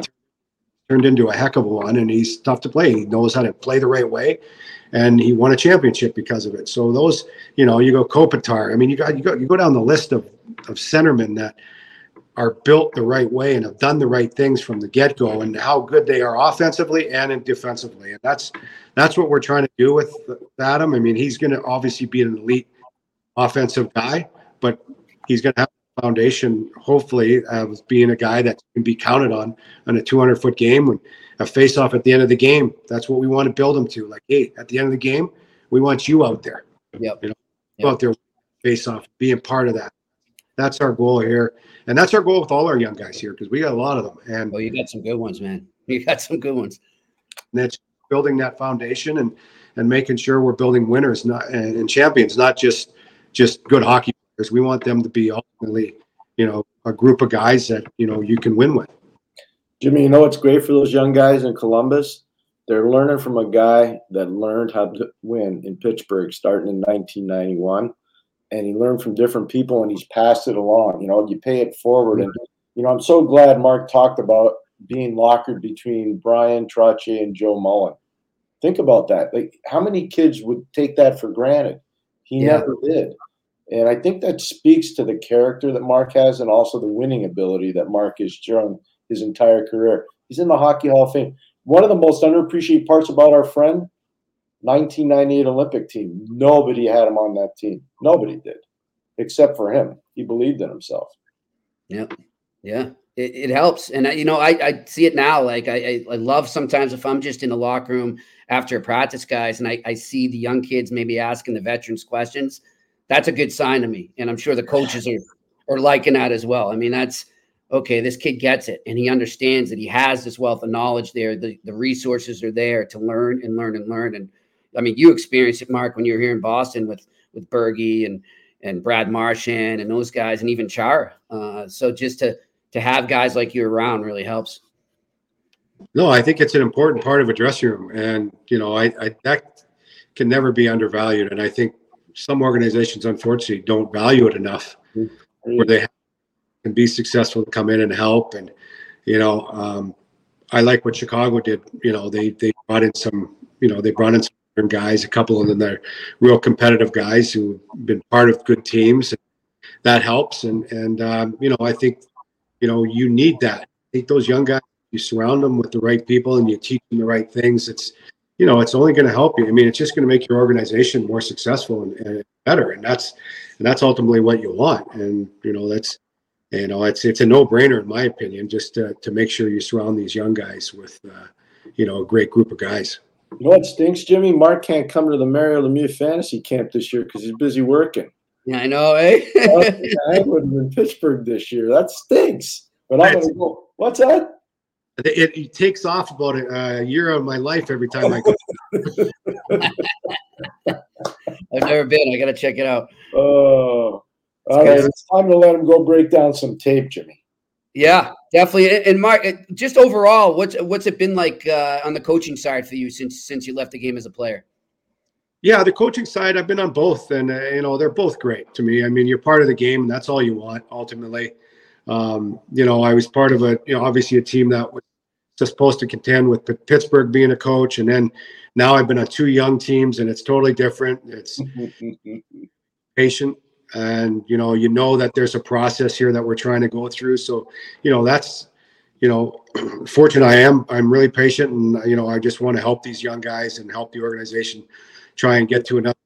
Speaker 5: turned into a heck of a one. And he's tough to play. He knows how to play the right way, and he won a championship because of it. So those, you know, you go Kopitar. I mean, you got you go you go down the list of of centermen that are built the right way and have done the right things from the get go, and how good they are offensively and defensively. And that's that's what we're trying to do with Adam. I mean, he's going to obviously be an elite offensive guy, but he's going to have foundation, hopefully, uh, of being a guy that can be counted on on a 200 foot game when a face off at the end of the game. That's what we want to build him to. Like, hey, at the end of the game, we want you out there.
Speaker 3: Yep.
Speaker 5: You know, yep. out there face off, being part of that. That's our goal here. And that's our goal with all our young guys here because we got a lot of them. And
Speaker 3: oh, you got some good ones, man. You got some good ones.
Speaker 5: And that's building that foundation and and making sure we're building winners not and, and champions, not just just good hockey players. We want them to be ultimately, you know, a group of guys that you know you can win with.
Speaker 4: Jimmy, you know what's great for those young guys in Columbus? They're learning from a guy that learned how to win in Pittsburgh starting in 1991. And he learned from different people and he's passed it along. You know, you pay it forward. And, you know, I'm so glad Mark talked about being lockered between Bryan Trottier and Joe Mullen. Think about that. Like, how many kids would take that for granted? He yeah. never did. And I think that speaks to the character that Mark has and also the winning ability that Mark has shown his entire career. He's in the Hockey Hall of Fame. One of the most underappreciated parts about our friend, 1998 Olympic team. Nobody had him on that team. Nobody did, except for him. He believed in himself.
Speaker 3: Yep. Yeah. It, it helps. And, you know, I, I see it now. Like, I, I love sometimes if I'm just in the locker room after practice, guys, and I, I see the young kids maybe asking the veterans questions, that's a good sign to me. And I'm sure the coaches are, are liking that as well. I mean, that's okay, this kid gets it and he understands that he has this wealth of knowledge there. The, the resources are there to learn and learn and learn. And I mean, you experienced it, Mark, when you were here in Boston with with Bergie and and Brad Marchand and those guys and even Chara. Uh, so just to to have guys like you around really helps.
Speaker 5: No, I think it's an important part of a dressing room, and you know, I, I that can never be undervalued. And I think some organizations, unfortunately, don't value it enough, mm-hmm. where they can be successful to come in and help. And you know, um, I like what Chicago did. You know, they they brought in some, you know, they brought in some guys, a couple of them they're real competitive guys who've been part of good teams. That helps, and and um, you know, I think you know you need that. I think those young guys you surround them with the right people and you teach them the right things, it's you know it's only going to help you. I mean, it's just going to make your organization more successful and, and better, and that's and that's ultimately what you want. And you know that's you know it's it's a no brainer in my opinion, just to, to make sure you surround these young guys with uh, you know a great group of guys.
Speaker 4: You know what stinks, Jimmy? Mark can't come to the Mario Lemieux fantasy camp this year because he's busy working.
Speaker 3: Yeah, I know, eh?
Speaker 4: I would have been Pittsburgh this year. That stinks. But I'm gonna go. What's that?
Speaker 5: It, it, takes off about a, year of my life every time I go.
Speaker 3: I've never been. I got to check it out.
Speaker 4: Oh, all right. It's time to let him go break down some tape, Jimmy.
Speaker 3: Yeah, definitely. And Mark, just overall, what's what's it been like uh, on the coaching side for you since since you left the game as a player?
Speaker 5: Yeah, the coaching side, I've been on both, and uh, you know they're both great to me. I mean, you're part of the game, and that's all you want ultimately. Um, you know, I was part of a, you know, obviously a team that was supposed to contend with Pittsburgh being a coach, and then now I've been on two young teams, and it's totally different. It's patient, and you know, you know that there's a process here that we're trying to go through. So, you know, that's, you know, fortunate I am. I'm really patient, and you know, I just want to help these young guys and help the organization try and get to another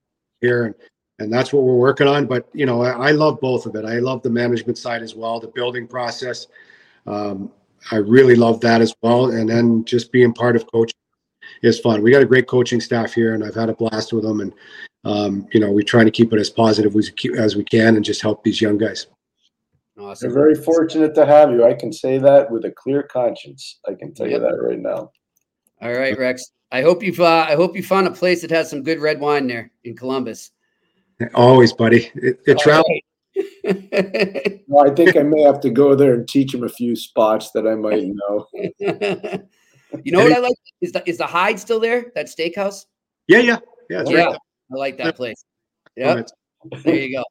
Speaker 5: here. And and that's what we're working on. But you know, I, I, love both of it. I love the management side as well, the building process. Um, I really love that as well. And then just being part of coaching is fun. We got a great coaching staff here, and I've had a blast with them. And um, you know, we're trying to keep it as positive as, as we can, and just help these young guys.
Speaker 3: Awesome.
Speaker 4: We're very fortunate to have you. I can say that with a clear conscience. I can tell yep. you that right now.
Speaker 3: All right, Rex. I hope you've uh, I hope you found a place that has some good red wine there in Columbus.
Speaker 5: Always, buddy. It, it travels.
Speaker 4: well, I think I may have to go there and teach him a few spots that I might know.
Speaker 3: you know what I like is the is the Hyde still there? That steakhouse?
Speaker 5: Yeah, yeah, yeah.
Speaker 3: yeah, right I like that place. Yeah, there you go.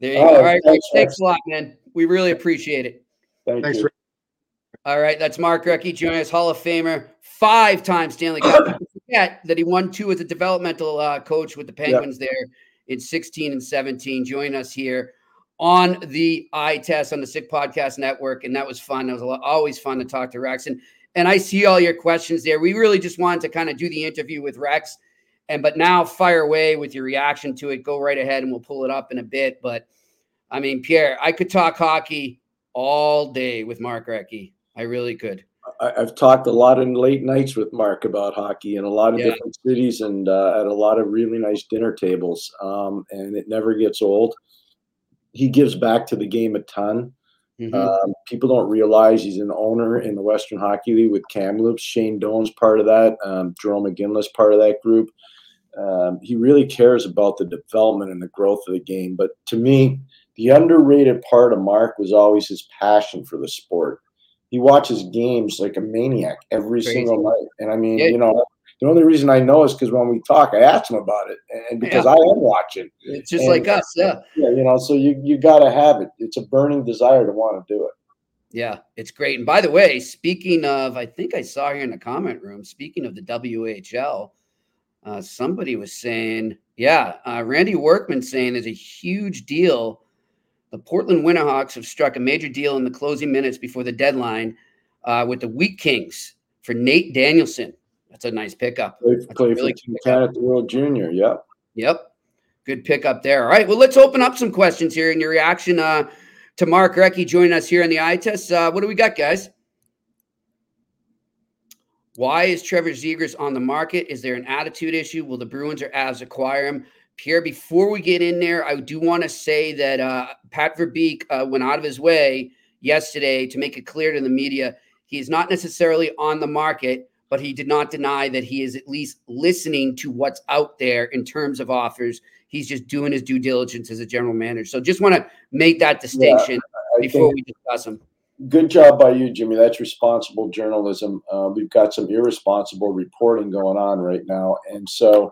Speaker 3: There you go. All right, thanks, thanks a lot, man. We really appreciate it.
Speaker 4: Thank thanks,
Speaker 3: you. All right, that's Mark Recchi joining us, Hall of Famer, five-time Stanley Cup. forget that he won two as a developmental uh, coach with the Penguins yep. there in 16 and 17. Join us here on the eye test on the Sick Podcast Network, and that was fun. It was lot, always fun to talk to Rex, and and I see all your questions there. We really just wanted to kind of do the interview with Rex, and but now fire away with your reaction to it. Go right ahead, and we'll pull it up in a bit. But I mean, Pierre, I could talk hockey all day with Mark Recchi. I really could.
Speaker 4: I've talked a lot in late nights with Mark about hockey in a lot of yeah. different cities and uh, at a lot of really nice dinner tables, um, and it never gets old he gives back to the game a ton. Mm-hmm. Um, people don't realize he's an owner in the Western Hockey League with Kamloops. Shane Doan's part of that. Um, Jarome Iginla's part of that group. Um, he really cares about the development and the growth of the game. But to me, the underrated part of Mark was always his passion for the sport. He watches games like a maniac every Crazy. single night. And I mean, yeah. you know, the only reason I know is because when we talk, I ask him about it, and because yeah. I am watching.
Speaker 3: It's just
Speaker 4: and,
Speaker 3: like us, yeah.
Speaker 4: Yeah, you know, so you you got to have it. It's a burning desire to want to do it.
Speaker 3: Yeah, it's great. And by the way, speaking of, I think I saw here in the comment room. Speaking of the WHL, uh, somebody was saying, yeah, uh, Randy Workman saying is a huge deal. The Portland Winterhawks have struck a major deal in the closing minutes before the deadline uh, with the Wheat Kings for Nate Danielson. That's a nice pickup.
Speaker 4: Play, play really for at the World Junior. Yep.
Speaker 3: Yep. Good pickup there. All right. Well, let's open up some questions here and your reaction uh, to Mark Recchi joining us here on the eye test. Uh, what do we got, guys? Why is Trevor Zegras on the market? Is there an attitude issue? Will the Bruins or Avs acquire him? Pierre, before we get in there, I do want to say that uh, Pat Verbeek uh, went out of his way yesterday to make it clear to the media he's not necessarily on the market, but he did not deny that he is at least listening to what's out there in terms of offers. He's just doing his due diligence as a general manager. So just want to make that distinction yeah, before we discuss him.
Speaker 4: Good job by you, Jimmy. That's responsible journalism. Uh, we've got some irresponsible reporting going on right now, and so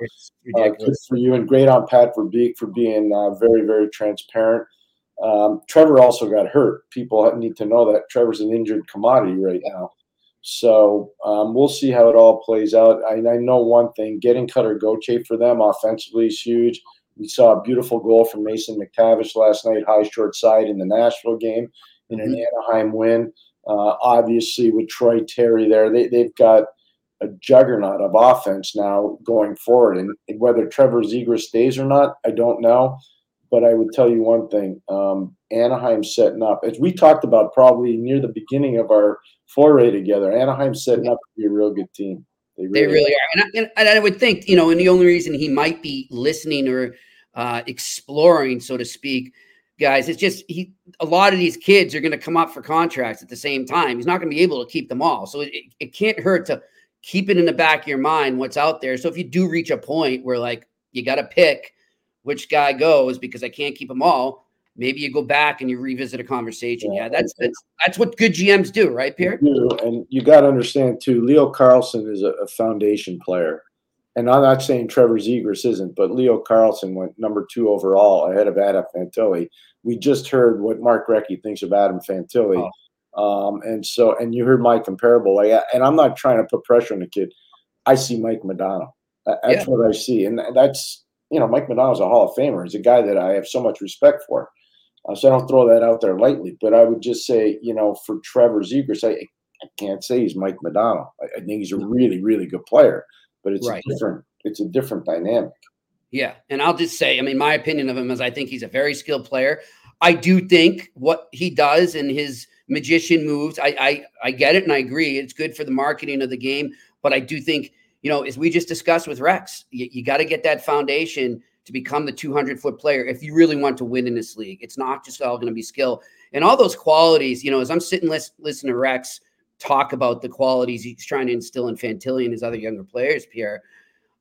Speaker 4: uh, good for you and great on Pat Verbeek for being uh, very, very transparent. Um, Trevor also got hurt. People need to know that Trevor's an injured commodity right now. So um, we'll see how it all plays out. I, I know one thing: getting Cutter Gauthier for them offensively is huge. We saw a beautiful goal from Mason McTavish last night, high short side in the Nashville game, in an mm-hmm. Anaheim win. Uh, obviously, with Troy Terry there, they, they've got a juggernaut of offense now going forward. And whether Trevor Zegras stays or not, I don't know. But I would tell you one thing: um, Anaheim's setting up, as we talked about probably near the beginning of our foray together. Anaheim's setting up to be a real good team.
Speaker 3: They really, they really are. And I, and I, would think, you know, and the only reason he might be listening or uh, exploring, so to speak, guys, it's just he. A lot of these kids are going to come up for contracts at the same time. He's not going to be able to keep them all, so it, it can't hurt to keep it in the back of your mind what's out there. So if you do reach a point where like you got to pick which guy goes because I can't keep them all, maybe you go back and you revisit a conversation. Yeah, yeah that's that's that's what good GMs do, right, Pierre?
Speaker 4: You and you got to understand too. Leo Carlsson is a, a, foundation player, and I'm not saying Trevor Zegras isn't, but Leo Carlsson went number two overall ahead of Adam Fantilli. We just heard what Mark Recchi thinks of Adam Fantilli. Oh. Um, and so, and you heard my comparable, like, and I'm not trying to put pressure on the kid. I see Mike Modano. That's yeah. what I see, and that's you know, Mike Modano's a Hall of Famer. He's a guy that I have so much respect for. Uh, so I don't throw that out there lightly, but I would just say, you know, for Trevor Zegras, I, I can't say he's Mike Modano. I, I, think he's a really, really good player, but it's right. different. It's a different dynamic.
Speaker 3: Yeah, and I'll just say, I mean, my opinion of him is I think he's a very skilled player. I do think what he does and his magician moves, I, I I get it and I agree. It's good for the marketing of the game, but I do think, you know, as we just discussed with Rex, you, you got to get that foundation to become the 200 foot player if you really want to win in this league. It's not just all going to be skill. and all those qualities. You know, as I'm sitting listen, listening to Rex talk about the qualities he's trying to instill in Fantilli and his other younger players, Pierre,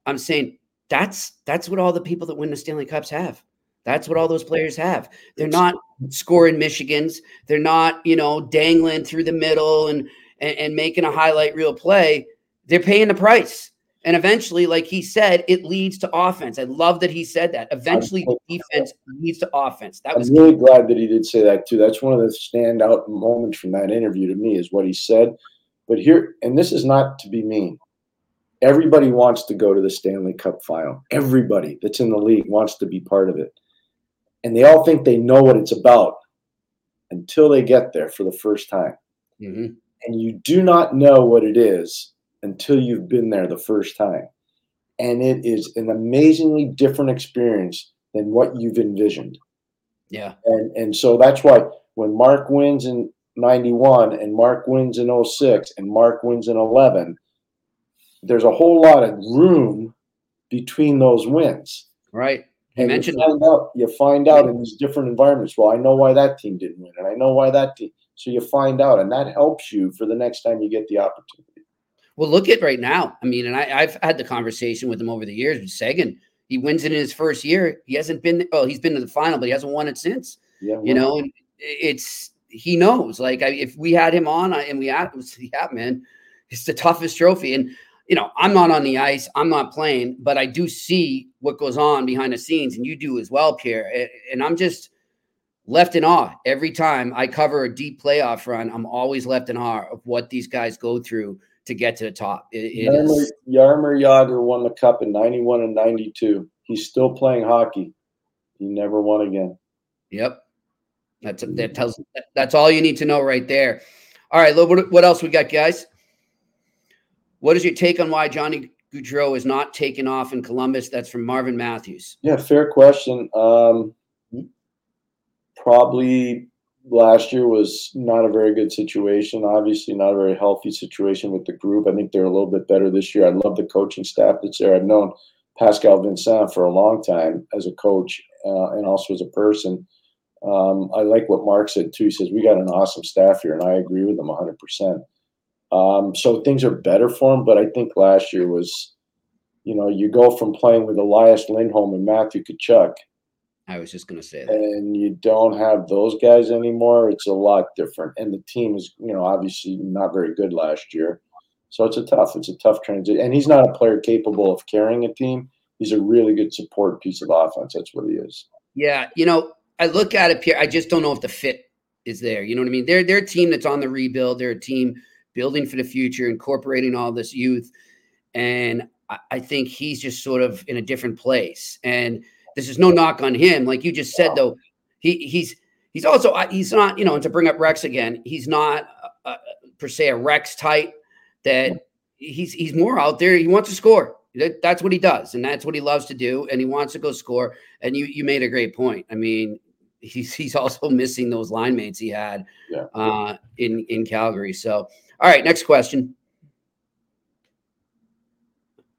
Speaker 3: I'm saying that's that's what all the people that win the Stanley Cups have. That's what all those players have. They're not scoring Michigans. They're not, you know, dangling through the middle and, and, and making a highlight reel play. They're paying the price. And eventually, like he said, it leads to offense. I love that he said that. Eventually, defense leads to offense. That was
Speaker 4: I'm really glad that he did say that too. That's one of the standout moments from that interview to me is what he said. But here, and this is not to be mean. Everybody wants to go to the Stanley Cup final. Everybody that's in the league wants to be part of it and they all think they know what it's about until they get there for the first time.
Speaker 3: Mm-hmm.
Speaker 4: And you do not know what it is until you've been there the first time. And it is an amazingly different experience than what you've envisioned.
Speaker 3: Yeah.
Speaker 4: And and so that's why when Mark wins in 91 and Mark wins in 06 and Mark wins in 11, there's a whole lot of room between those wins.
Speaker 3: Right.
Speaker 4: You and mentioned you find that. out you find out in these different environments. Well, I know why that team didn't win, and I know why that team. So you find out, and that helps you for the next time you get the opportunity.
Speaker 3: Well, look at right now. I mean, and I, have had the conversation with him over the years with Seguin. He wins it in his first year. He hasn't been. Oh, he's been to the final, but he hasn't won it since.
Speaker 4: Yeah,
Speaker 3: you know, and it's he knows. Like I, if we had him on, I, and we had, yeah, man, it's the toughest trophy. And you know, I'm not on the ice, I'm not playing, but I do see what goes on behind the scenes, and you do as well, Pierre. And I'm just left in awe every time I cover a deep playoff run. I'm always left in awe of what these guys go through to get to the top. It,
Speaker 4: Jaromir, is... Jaromir Jagr won the cup in 91 and 92. He's still playing hockey. He never won again.
Speaker 3: Yep. That's that tells that's all you need to know right there. All right, what, what else we got, guys? What is your take on why Johnny Gaudreau is not taken off in Columbus? That's from Marvin Matthews.
Speaker 4: Yeah, fair question. Um, probably last year was not a very good situation. Obviously, not a very healthy situation with the group. I think they're a little bit better this year. I love the coaching staff that's there. I've known Pascal Vincent for a long time as a coach uh, and also as a person. Um, I like what Mark said too. He says we got an awesome staff here, and I agree with him 100. percent um, so things are better for him. But I think last year was, you know, you go from playing with Elias Lindholm and Matthew Tkachuk.
Speaker 3: I was just going to say
Speaker 4: that. And you don't have those guys anymore. It's a lot different. And the team is, you know, obviously not very good last year. So it's a tough, it's a tough transition. And he's not a player capable of carrying a team. He's a really good support piece of offense. That's what he is.
Speaker 3: Yeah. You know, I look at it, Pierre. I just don't know if the fit is there. You know what I mean? They're, they're a team that's on the rebuild. They're a team – building for the future, incorporating all this youth. And I, I think he's just sort of in a different place. And this is no knock on him. Like you just said, though, he he's he's also he's not you know. And to bring up Rex again, he's not uh, per se a Rex type. That he's he's more out there. He wants to score. That, that's what he does, and that's what he loves to do. And he wants to go score. And you you made a great point. I mean, he's he's also missing those line mates he had
Speaker 4: yeah.
Speaker 3: uh, in in Calgary. So all right, next question.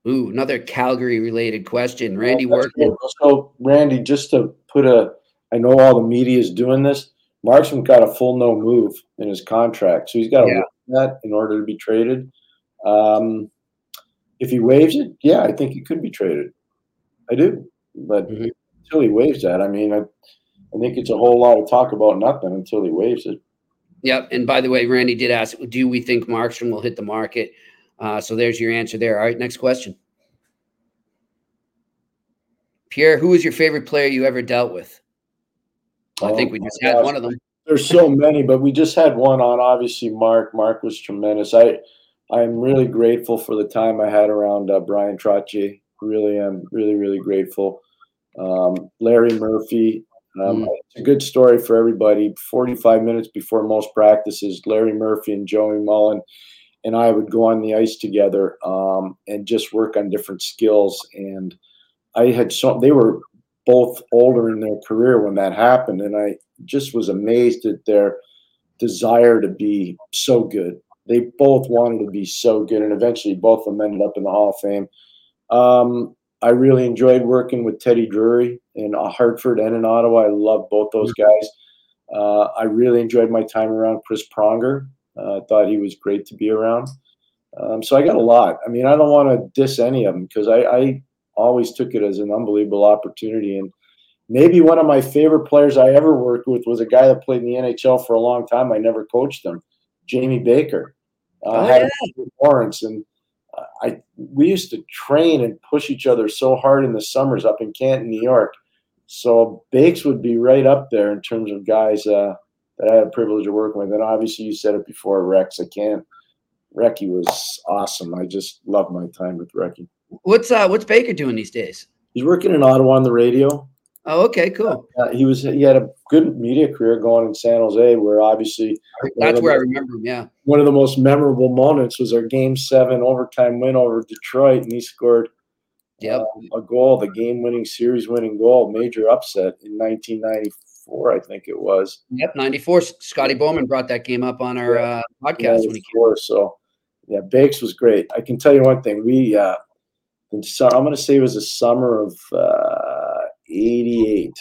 Speaker 3: Ooh, another Calgary related question. Randy well, Workman.
Speaker 4: So, Randy, just to put a, I know all the media is doing this. Markstrom got a full no move in his contract, so he's got to yeah. that in order to be traded. Um, if he waives it, yeah, I think he could be traded. I do, but mm-hmm. until he waives that, I mean, I, I think it's a whole lot of talk about nothing until he waives it.
Speaker 3: Yep. And by the way, Randy did ask, do we think Markstrom will hit the market? Uh, so there's your answer there. All right, next question. Pierre, who is your favorite player you ever dealt with? I think we oh just had one of them.
Speaker 4: There's so many, but we just had one on. Obviously, Mark. Mark was tremendous. I I'm really grateful for the time I had around uh, Bryan Trottier. Really am really really grateful. Um, Larry Murphy. Um, mm. It's a good story for everybody. 45 minutes before most practices, Larry Murphy and Joey Mullen and I would go on the ice together um, and just work on different skills. And I had so they were both older in their career when that happened, and I just was amazed at their desire to be so good. They both wanted to be so good, and eventually both of them ended up in the Hall of Fame. Um, I really enjoyed working with Teddy Drury in Hartford and in Ottawa. I love both those mm-hmm. guys. Uh, I really enjoyed my time around Chris Pronger. Uh, I thought he was great to be around. Um, so I got a lot. I mean, I don't want to diss any of them because I, I always took it as an unbelievable opportunity. And maybe one of my favorite players I ever worked with was a guy that played in the NHL for a long time. I never coached him, Jamie Baker. Uh,
Speaker 3: Oh,
Speaker 4: had
Speaker 3: yeah.
Speaker 4: Lawrence, and uh, I we used to train and push each other so hard in the summers up in Canton, New York. So Bakes would be right up there in terms of guys uh, that I had a privilege of working with. And obviously, you said it before, Rex. I can't. Recky was awesome. I just love my time with Recky.
Speaker 3: What's uh what's Baker doing these days?
Speaker 4: He's working in Ottawa on the radio.
Speaker 3: Oh, okay, cool.
Speaker 4: Uh, he was he had a good media career going in San Jose, where obviously
Speaker 3: That's where I remember him. Yeah.
Speaker 4: one of the most memorable moments was our Game Seven overtime win over Detroit, and he scored
Speaker 3: Yep.
Speaker 4: um, a goal, the game-winning, series-winning goal, major upset in 1994, I think it was.
Speaker 3: Yep. Ninety four. Scotty Bowman brought that game up on our uh, podcast when he came.
Speaker 4: so yeah, Bakes was great. I can tell you one thing: we, uh, su- I'm going to say it was the summer of uh, '88.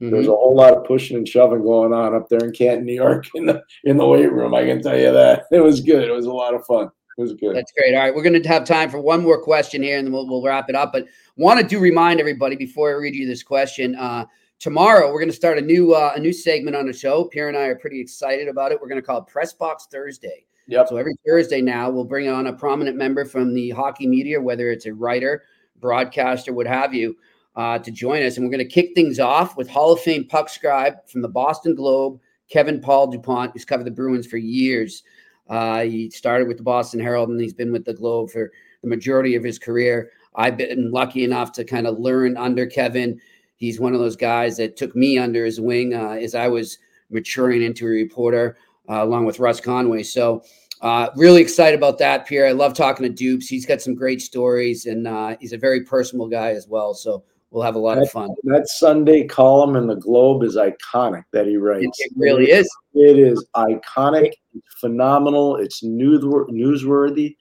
Speaker 4: There was a whole lot of pushing and shoving going on up there in Canton, New York, in the in the weight room. I can tell you that it was good. It was a lot of fun. It was good.
Speaker 3: That's great. All right, we're going to have time for one more question here, and then we'll, we'll wrap it up. But want to do remind everybody before I read you this question. Uh, tomorrow, we're going to start a new uh, a new segment on the show. Pierre and I are pretty excited about it. We're going to call it Press Box Thursday.
Speaker 4: Yep.
Speaker 3: So every Thursday now, we'll bring on a prominent member from the hockey media, whether it's a writer, broadcaster, what have you, uh, to join us. And we're going to kick things off with Hall of Fame puck scribe from the Boston Globe, Kevin Paul DuPont, who's covered the Bruins for years. Uh, he started with the Boston Herald and he's been with the Globe for the majority of his career. I've been lucky enough to kind of learn under Kevin. He's one of those guys that took me under his wing uh, as I was maturing into a reporter, uh, along with Russ Conway. So, uh, really excited about that, Pierre. I love talking to Dupes. He's got some great stories, and uh, he's a very personal guy as well. So, we'll have a lot of fun.
Speaker 4: That Sunday column in the Globe is iconic that he writes.
Speaker 3: It really is.
Speaker 4: It is iconic, it's phenomenal, it's newswor- newsworthy.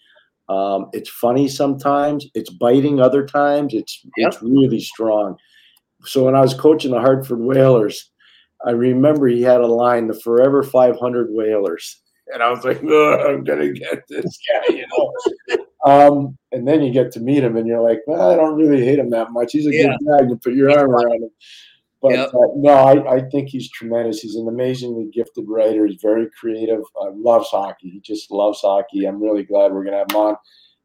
Speaker 4: Um, it's funny sometimes, it's biting other times. It's it's really strong. So when I was coaching the Hartford Whalers, I remember he had a line, "The Forever 500 Whalers," and I was like, "Ugh, "I'm gonna get this guy," you know. um, and then you get to meet him, and you're like, well, "I don't really hate him that much. He's a
Speaker 3: Yeah.
Speaker 4: good guy. You put your arm around him." But
Speaker 3: Yep.
Speaker 4: uh, no, I, I think he's tremendous. He's an amazingly gifted writer. He's very creative. Uh, loves hockey. He just loves hockey. I'm really glad we're going to have him on.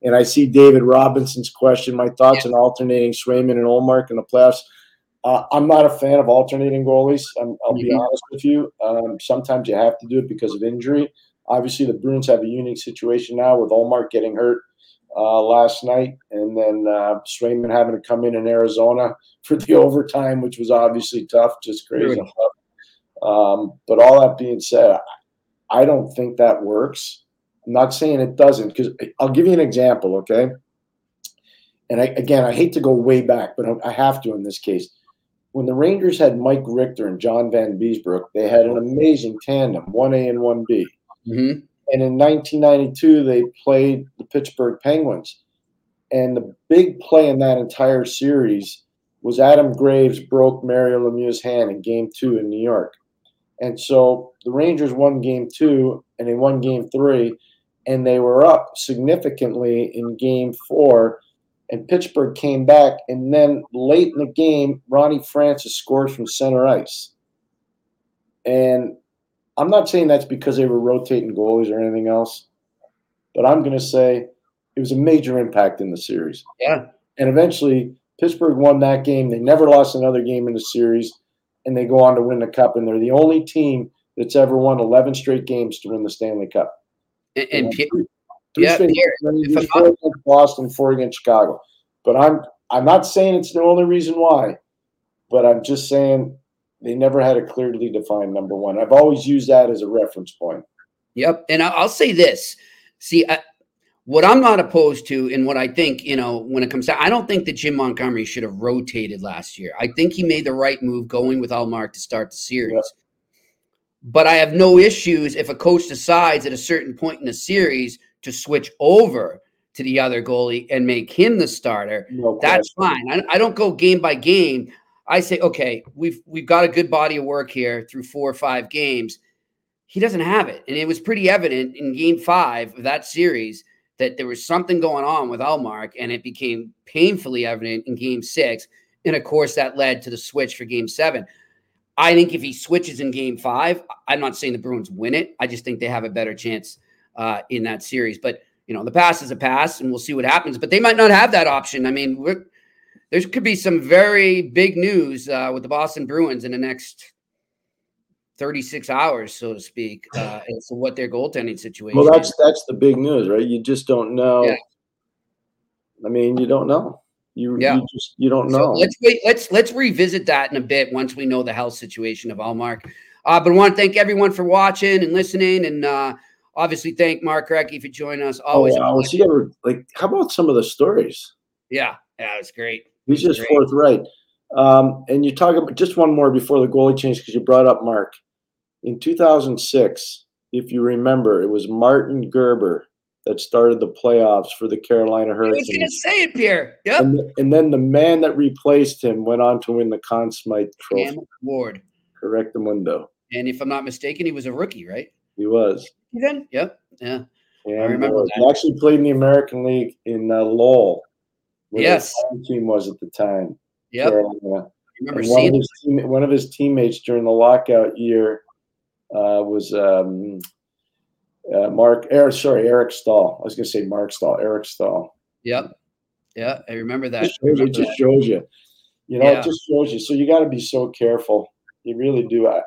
Speaker 4: And I see David Robinson's question. My thoughts on alternating Swayman and Ullmark in the playoffs. Uh, I'm not a fan of alternating goalies. I'm, I'll be
Speaker 3: Mhm.
Speaker 4: honest with you. Um, sometimes you have to do it because of injury. Obviously, the Bruins have a unique situation now with Ullmark getting hurt uh, last night, and then uh, Swayman having to come in in Arizona for the overtime, which was obviously tough, just crazy. Um, but all that being said, I- I don't think that works. I'm not saying it doesn't, because I'll give you an example, okay? And I, again, I hate to go way back, but I have to in this case. When the Rangers had Mike Richter and John Vanbiesbrouck, they had an amazing tandem, 1A and 1B.
Speaker 3: Mhm.
Speaker 4: And in 1992, they played the Pittsburgh Penguins. And the big play in that entire series was Adam Graves broke Mario Lemieux's hand in game two in New York. And so the Rangers won game two and they won game three, and they were up significantly in game four. And Pittsburgh came back. And then late in the game, Ronnie Francis scored from center ice. And I'm not saying that's because they were rotating goalies or anything else, but I'm going to say it was a major impact in the series.
Speaker 3: Yeah.
Speaker 4: And eventually, Pittsburgh won that game. They never lost another game in the series, and they go on to win the cup. And they're the only team that's ever won 11 straight games to win the Stanley Cup.
Speaker 3: And, and
Speaker 4: Three
Speaker 3: yeah,
Speaker 4: straight
Speaker 3: Pierre,
Speaker 4: Rangers,
Speaker 3: if I'm
Speaker 4: four against Boston, four against Chicago. But I'm I'm not saying it's the only reason why, but I'm just saying they never had a clearly defined number one. I've always used that as a reference point.
Speaker 3: Yep. And I'll say this. See, I, what I'm not opposed to, and what I think, you know, when it comes to, I don't think that Jim Montgomery should have rotated last year. I think he made the right move going with Ullmark to start the series.
Speaker 4: Yep.
Speaker 3: But I have no issues if a coach decides at a certain point in the series to switch over to the other goalie and make him the starter.
Speaker 4: No
Speaker 3: That's fine. I, I don't go game by game. I say, okay, we've we've got a good body of work here through four or five games. He doesn't have it, and it was pretty evident in Game Five of that series that there was something going on with Ullmark, and it became painfully evident in Game Six, and of course that led to the switch for Game Seven. I think if he switches in Game Five, I'm not saying the Bruins win it. I just think they have a better chance uh, in that series. But you know, the pass is a pass, and we'll see what happens. But they might not have that option. I mean, we're there could be some very big news uh, with the Boston Bruins in the next 36 hours, so to speak, uh, as to what their goaltending situation.
Speaker 4: Well, that's that's the big news, right? You just don't know. Yeah. I mean, you don't know. You, yeah. you just you don't know. So
Speaker 3: let's wait. Let's let's revisit that in a bit once we know the health situation of Ullmark. Uh, but I want to thank everyone for watching and listening, and uh, obviously thank Mark Recchi for joining us. Always.
Speaker 4: Oh, wow. See, ever like how about some of the stories?
Speaker 3: Yeah, yeah, it was great.
Speaker 4: He's just great. forthright. Um, and you talk about just one more before the goalie change because you brought up Mark. In 2006, if you remember, it was Martin Gerber that started the playoffs for the Carolina Hurricanes. I was
Speaker 3: going to say it, Pierre. Yep.
Speaker 4: And, and, then the man that replaced him went on to win the Conn Smythe Trophy.
Speaker 3: Ward.
Speaker 4: Correct the window.
Speaker 3: And if I'm not mistaken, he was a rookie, right?
Speaker 4: He was.
Speaker 3: Then, yep, yeah. Yeah.
Speaker 4: I remember. That. He actually played in the American League in uh, Lowell
Speaker 3: yes.
Speaker 4: team was at the time.
Speaker 3: Yeah.
Speaker 4: Remember one of, his team, one of his teammates during the lockout year uh, was um, uh, Mark. Eric, sorry, Eric Staal. I was going to say Marc Staal. Eric Staal.
Speaker 3: Yep. Yeah, I remember that.
Speaker 4: It just shows, it just shows you. You know, yeah. it just shows you. So you got to be so careful. You really do. I,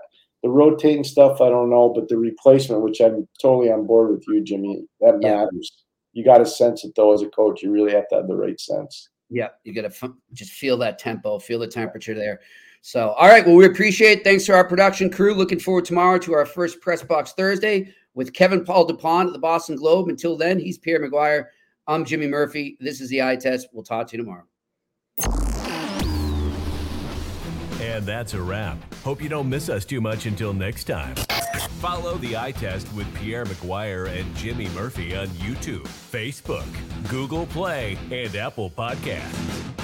Speaker 4: the rotating stuff, I don't know, but the replacement, which I'm totally on board with you, Jimmy, that matters. You got to sense it though as a coach. You really have to have the right sense.
Speaker 3: Yeah, you got to f- just feel that tempo, feel the temperature there. So, all right. Well, we appreciate. It. Thanks to our production crew. Looking forward tomorrow to our first press box Thursday with Kevin Paul Dupont at the Boston Globe. Until then, he's Pierre McGuire. I'm Jimmy Murphy. This is the Eye Test. We'll talk to you tomorrow.
Speaker 1: And that's a wrap. Hope you don't miss us too much until next time. Follow the eye test with Pierre McGuire and Jimmy Murphy on YouTube, Facebook, Google Play, and Apple Podcast.